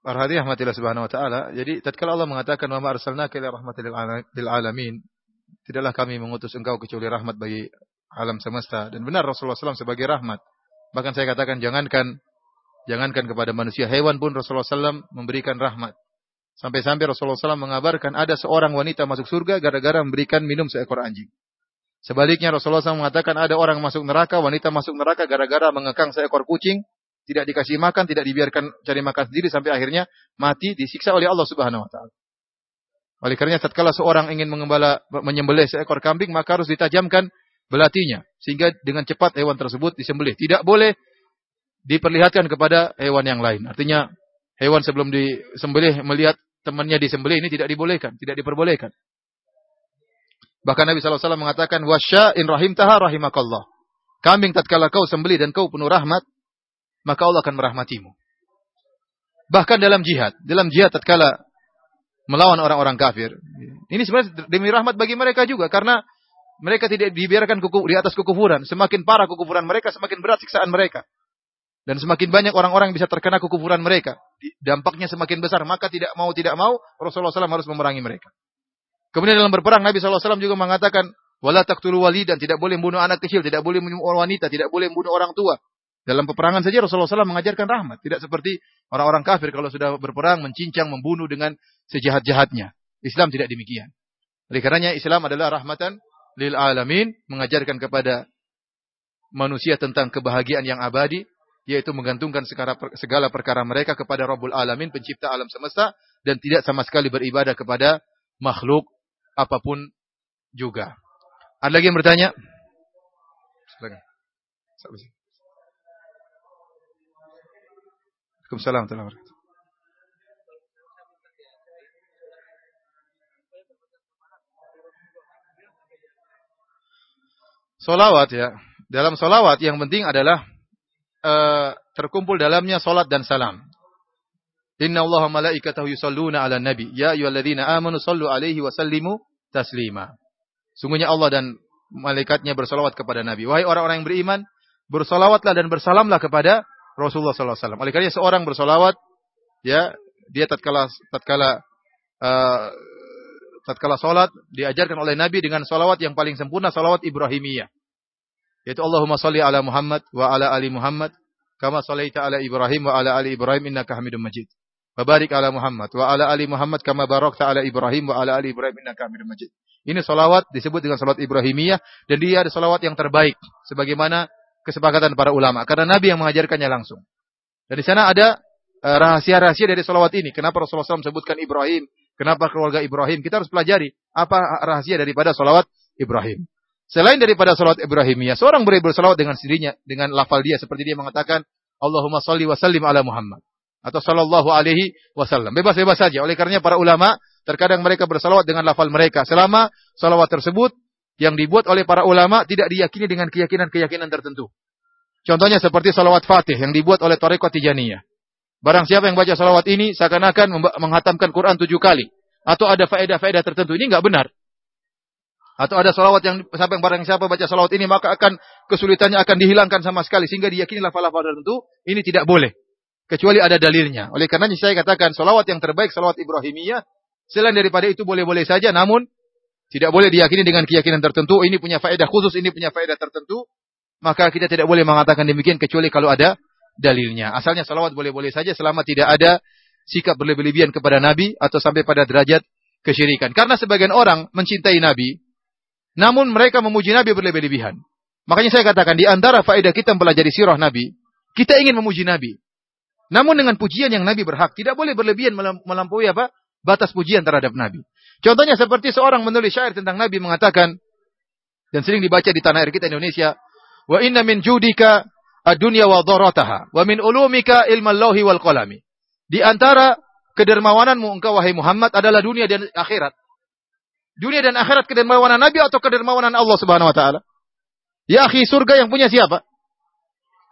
Para rahmatillah subhanahu wa ta'ala. Jadi tatkala Allah mengatakan wa ma arsalnaka illa rahmatil lil alamin. Tidaklah kami mengutus engkau kecuali rahmat bagi alam semesta dan benar Rasulullah SAW sebagai rahmat. Bahkan saya katakan jangankan jangankan kepada manusia, hewan pun Rasulullah SAW memberikan rahmat. Sampai-sampai Rasulullah SAW mengabarkan ada seorang wanita masuk surga gara-gara memberikan minum seekor anjing. Sebaliknya Rasulullah SAW mengatakan ada orang masuk neraka, wanita masuk neraka gara-gara mengekang seekor kucing, tidak dikasih makan, tidak dibiarkan cari makan sendiri sampai akhirnya mati disiksa oleh Allah Subhanahu wa taala. Oleh karenanya tatkala seorang ingin mengembala menyembelih seekor kambing maka harus ditajamkan belatinya sehingga dengan cepat hewan tersebut disembelih. Tidak boleh diperlihatkan kepada hewan yang lain. Artinya hewan sebelum disembelih melihat temannya disembelih ini tidak dibolehkan, tidak diperbolehkan. Bahkan Nabi SAW mengatakan, Wasya in rahim taha rahimakallah. Kambing tatkala kau sembeli dan kau penuh rahmat, maka Allah akan merahmatimu. Bahkan dalam jihad, dalam jihad tatkala melawan orang-orang kafir. Ini sebenarnya demi rahmat bagi mereka juga karena mereka tidak dibiarkan kuku, di atas kekufuran. Semakin parah kekufuran mereka, semakin berat siksaan mereka. Dan semakin banyak orang-orang yang bisa terkena kekufuran mereka. Dampaknya semakin besar. Maka tidak mau tidak mau Rasulullah SAW harus memerangi mereka. Kemudian dalam berperang Nabi SAW juga mengatakan, wala taqtulu walidan, tidak boleh membunuh anak kecil, tidak boleh membunuh wanita, tidak boleh membunuh orang tua. Dalam peperangan saja Rasulullah SAW mengajarkan rahmat. Tidak seperti orang-orang kafir kalau sudah berperang, mencincang, membunuh dengan sejahat-jahatnya. Islam tidak demikian. Oleh karenanya Islam adalah rahmatan lil alamin, mengajarkan kepada manusia tentang kebahagiaan yang abadi, yaitu menggantungkan segala perkara mereka kepada Rabbul Alamin, pencipta alam semesta, dan tidak sama sekali beribadah kepada makhluk apa pun juga. Ada lagi yang bertanya? Silakan. Waalaikumsalam. Solawat ya. Dalam solawat yang penting adalah uh, terkumpul dalamnya solat dan salam. Inna Allah malaikatahu yusalluna ala nabi. Ya ayyuhalladzina amanu sallu alaihi wa sallimu taslima. Sungguhnya Allah dan malaikatnya bersolawat kepada Nabi. Wahai orang-orang yang beriman, bersolawatlah dan bersalamlah kepada Rasulullah SAW. Oleh karena seorang bersolawat, ya dia tatkala tatkala uh, tatkala salat diajarkan oleh Nabi dengan salawat yang paling sempurna salawat Ibrahimiyah. Yaitu Allahumma salli ala Muhammad wa ala ali Muhammad kama sallaita ala Ibrahim wa ala ali Ibrahim innaka Hamidum Majid. Babarik ala Muhammad wa ala ali Muhammad kama barakta ala Ibrahim wa ala ali Ibrahim innaka Hamidum Majid. Ini salawat disebut dengan salawat Ibrahimiyah dan dia ada salawat yang terbaik sebagaimana kesepakatan para ulama karena Nabi yang mengajarkannya langsung. Dan di sana ada eh, rahasia-rahasia dari salawat ini. Kenapa Rasulullah SAW sebutkan Ibrahim? Kenapa keluarga Ibrahim? Kita harus pelajari apa rahasia daripada salawat Ibrahim. Selain daripada salawat Ibrahimiyah, seorang boleh bersalawat dengan sendirinya, dengan lafal dia seperti dia mengatakan Allahumma salli wa sallim ala Muhammad atau sallallahu alaihi wasallam. Bebas-bebas saja. Oleh karenanya para ulama terkadang mereka bersalawat dengan lafal mereka selama salawat tersebut yang dibuat oleh para ulama tidak diyakini dengan keyakinan-keyakinan tertentu. Contohnya seperti salawat Fatih yang dibuat oleh Tarekat Tijaniyah. Barang siapa yang baca salawat ini seakan-akan menghatamkan Quran tujuh kali. Atau ada faedah-faedah tertentu. Ini nggak benar. Atau ada salawat yang siapa yang barang siapa baca salawat ini maka akan kesulitannya akan dihilangkan sama sekali sehingga diyakini lafal-lafal tertentu ini tidak boleh kecuali ada dalilnya. Oleh karena saya katakan salawat yang terbaik salawat Ibrahimiyah. Selain daripada itu boleh-boleh saja, namun tidak boleh diyakini dengan keyakinan tertentu. Ini punya faedah khusus, ini punya faedah tertentu. Maka kita tidak boleh mengatakan demikian kecuali kalau ada dalilnya. Asalnya salawat boleh-boleh saja selama tidak ada sikap berlebihan kepada Nabi atau sampai pada derajat kesyirikan. Karena sebagian orang mencintai Nabi, namun mereka memuji Nabi berlebihan. Makanya saya katakan di antara faedah kita mempelajari sirah Nabi, kita ingin memuji Nabi. Namun dengan pujian yang Nabi berhak, tidak boleh berlebihan melampaui apa? Batas pujian terhadap Nabi. Contohnya seperti seorang menulis syair tentang Nabi mengatakan, dan sering dibaca di tanah air kita Indonesia, Wa inna min judika ad-dunya wa dharataha, wa min ulumika ilmal lauhi wal qalami. Di antara kedermawananmu engkau wahai Muhammad adalah dunia dan akhirat. Dunia dan akhirat kedermawanan Nabi atau kedermawanan Allah Subhanahu wa taala? Ya akhi, surga yang punya siapa?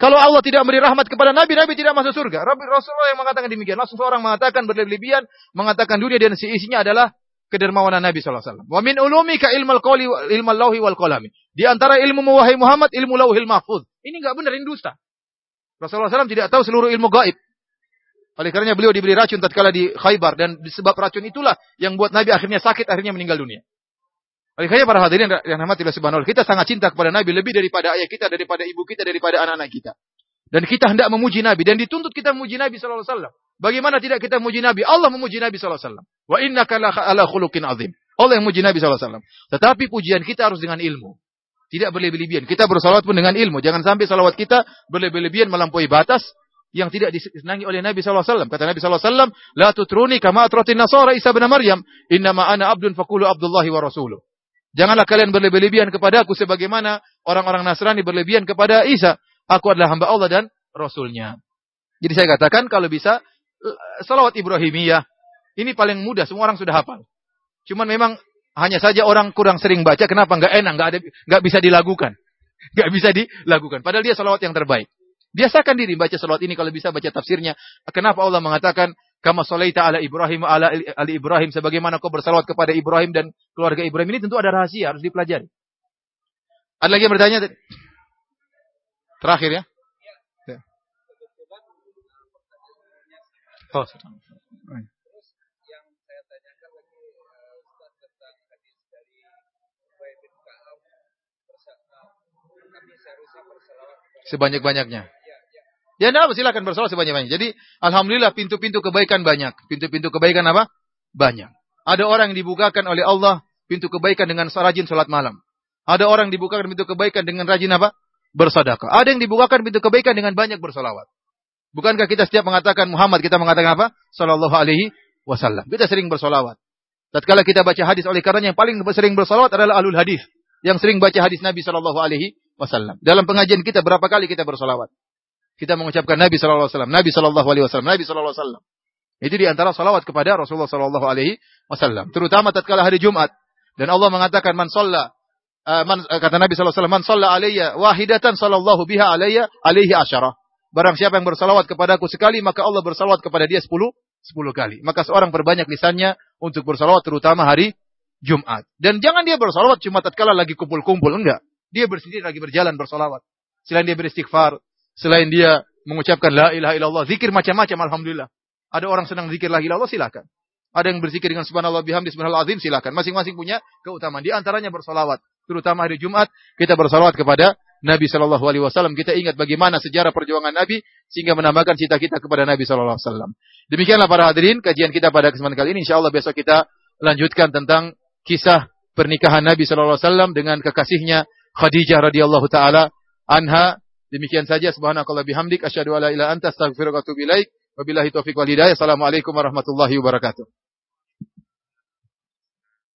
Kalau Allah tidak memberi rahmat kepada Nabi, Nabi tidak masuk surga. Rabbi Rasulullah yang mengatakan demikian. Langsung seorang mengatakan berlebihan, mengatakan dunia dan si isinya adalah kedermawanan Nabi SAW. Wa min ulumika ilmal qawli ilmal lauhi wal qalami. Di antara ilmu wahai Muhammad, ilmu lauhil mahfuz. Ini enggak benar, ini dusta. Rasulullah SAW tidak tahu seluruh ilmu gaib. Oleh karenanya beliau diberi racun tatkala di Khaybar dan sebab racun itulah yang buat Nabi akhirnya sakit, akhirnya meninggal dunia. Oleh karena para hadirin yang rahmati Allah Subhanahu kita sangat cinta kepada Nabi lebih daripada ayah kita, daripada ibu kita, daripada anak-anak kita. Dan kita hendak memuji Nabi dan dituntut kita memuji Nabi sallallahu alaihi wasallam. Bagaimana tidak kita memuji Nabi? Allah memuji Nabi sallallahu alaihi wasallam. Wa innaka ala khuluqin azim. Allah yang memuji Nabi sallallahu alaihi wasallam. Tetapi pujian kita harus dengan ilmu. Tidak berlebihan. Kita bersalawat pun dengan ilmu. Jangan sampai salawat kita berlebihan melampaui batas yang tidak disenangi oleh Nabi wasallam. Kata Nabi wasallam, "La tutruni kama atratin Nasara Isa bin Maryam, innama ana abdun faqulu Abdullahi wa rasuluh." Janganlah kalian berlebihan kepada aku sebagaimana orang-orang Nasrani berlebihan kepada Isa. Aku adalah hamba Allah dan Rasulnya. Jadi saya katakan kalau bisa salawat Ibrahimiyah ini paling mudah, semua orang sudah hafal. Cuman memang hanya saja orang kurang sering baca, kenapa nggak enak, nggak ada, nggak bisa dilakukan, nggak bisa dilakukan. Padahal dia salawat yang terbaik. Biasakan diri baca salawat ini kalau bisa baca tafsirnya. Kenapa Allah mengatakan Kama solaita ala Ibrahim ala ali Ibrahim sebagaimana kau bersalawat kepada Ibrahim dan keluarga Ibrahim ini tentu ada rahasia harus dipelajari. Ada lagi yang bertanya? Terakhir ya. ya. Oh, sebanyak-banyaknya. Ya enggak silakan bersolat sebanyak-banyaknya. Jadi alhamdulillah pintu-pintu kebaikan banyak. Pintu-pintu kebaikan apa? Banyak. Ada orang yang dibukakan oleh Allah pintu kebaikan dengan rajin salat malam. Ada orang yang dibukakan pintu kebaikan dengan rajin apa? Bersedekah. Ada yang dibukakan pintu kebaikan dengan banyak bersolawat. Bukankah kita setiap mengatakan Muhammad kita mengatakan apa? Sallallahu alaihi wasallam. Kita sering bersolawat. Tatkala kita baca hadis oleh karena yang paling sering bersolawat adalah alul hadis. Yang sering baca hadis Nabi Sallallahu alaihi wasallam. Dalam pengajian kita berapa kali kita bersolawat? Kita mengucapkan Nabi sallallahu alaihi wasallam, Nabi sallallahu alaihi wasallam, Nabi sallallahu alaihi wasallam. Itu di antara salawat kepada Rasulullah sallallahu alaihi wasallam, terutama tatkala hari Jumat. Dan Allah mengatakan man shalla uh, man, uh, kata Nabi sallallahu alaihi wasallam, "Man shalla wahidatan sallallahu biha alayya alaihi asyara." Barang siapa yang bersalawat kepadaku sekali, maka Allah bersalawat kepada dia sepuluh, sepuluh kali. Maka seorang perbanyak lisannya untuk bersalawat terutama hari Jumat. Dan jangan dia bersalawat cuma tatkala lagi kumpul-kumpul, enggak. Dia bersendiri lagi berjalan bersalawat. Selain dia beristighfar, selain dia mengucapkan la ilaha illallah, zikir macam-macam alhamdulillah. Ada orang senang zikir la ilaha silakan. Ada yang berzikir dengan subhanallah bihamdi subhanallah azim silakan. Masing-masing punya keutamaan. Di antaranya bersalawat. Terutama hari Jumat kita bersalawat kepada Nabi Shallallahu Alaihi Wasallam. Kita ingat bagaimana sejarah perjuangan Nabi sehingga menambahkan cita kita kepada Nabi Shallallahu Alaihi Wasallam. Demikianlah para hadirin kajian kita pada kesempatan kali ini. Insya Allah besok kita lanjutkan tentang kisah pernikahan Nabi Shallallahu Alaihi Wasallam dengan kekasihnya Khadijah radhiyallahu taala anha. Demikian saja subhanakallah bihamdik asyhadu alla ilaha anta astaghfiruka wa atubu ilaik. Wabillahi taufiq wal hidayah. Assalamualaikum warahmatullahi wabarakatuh.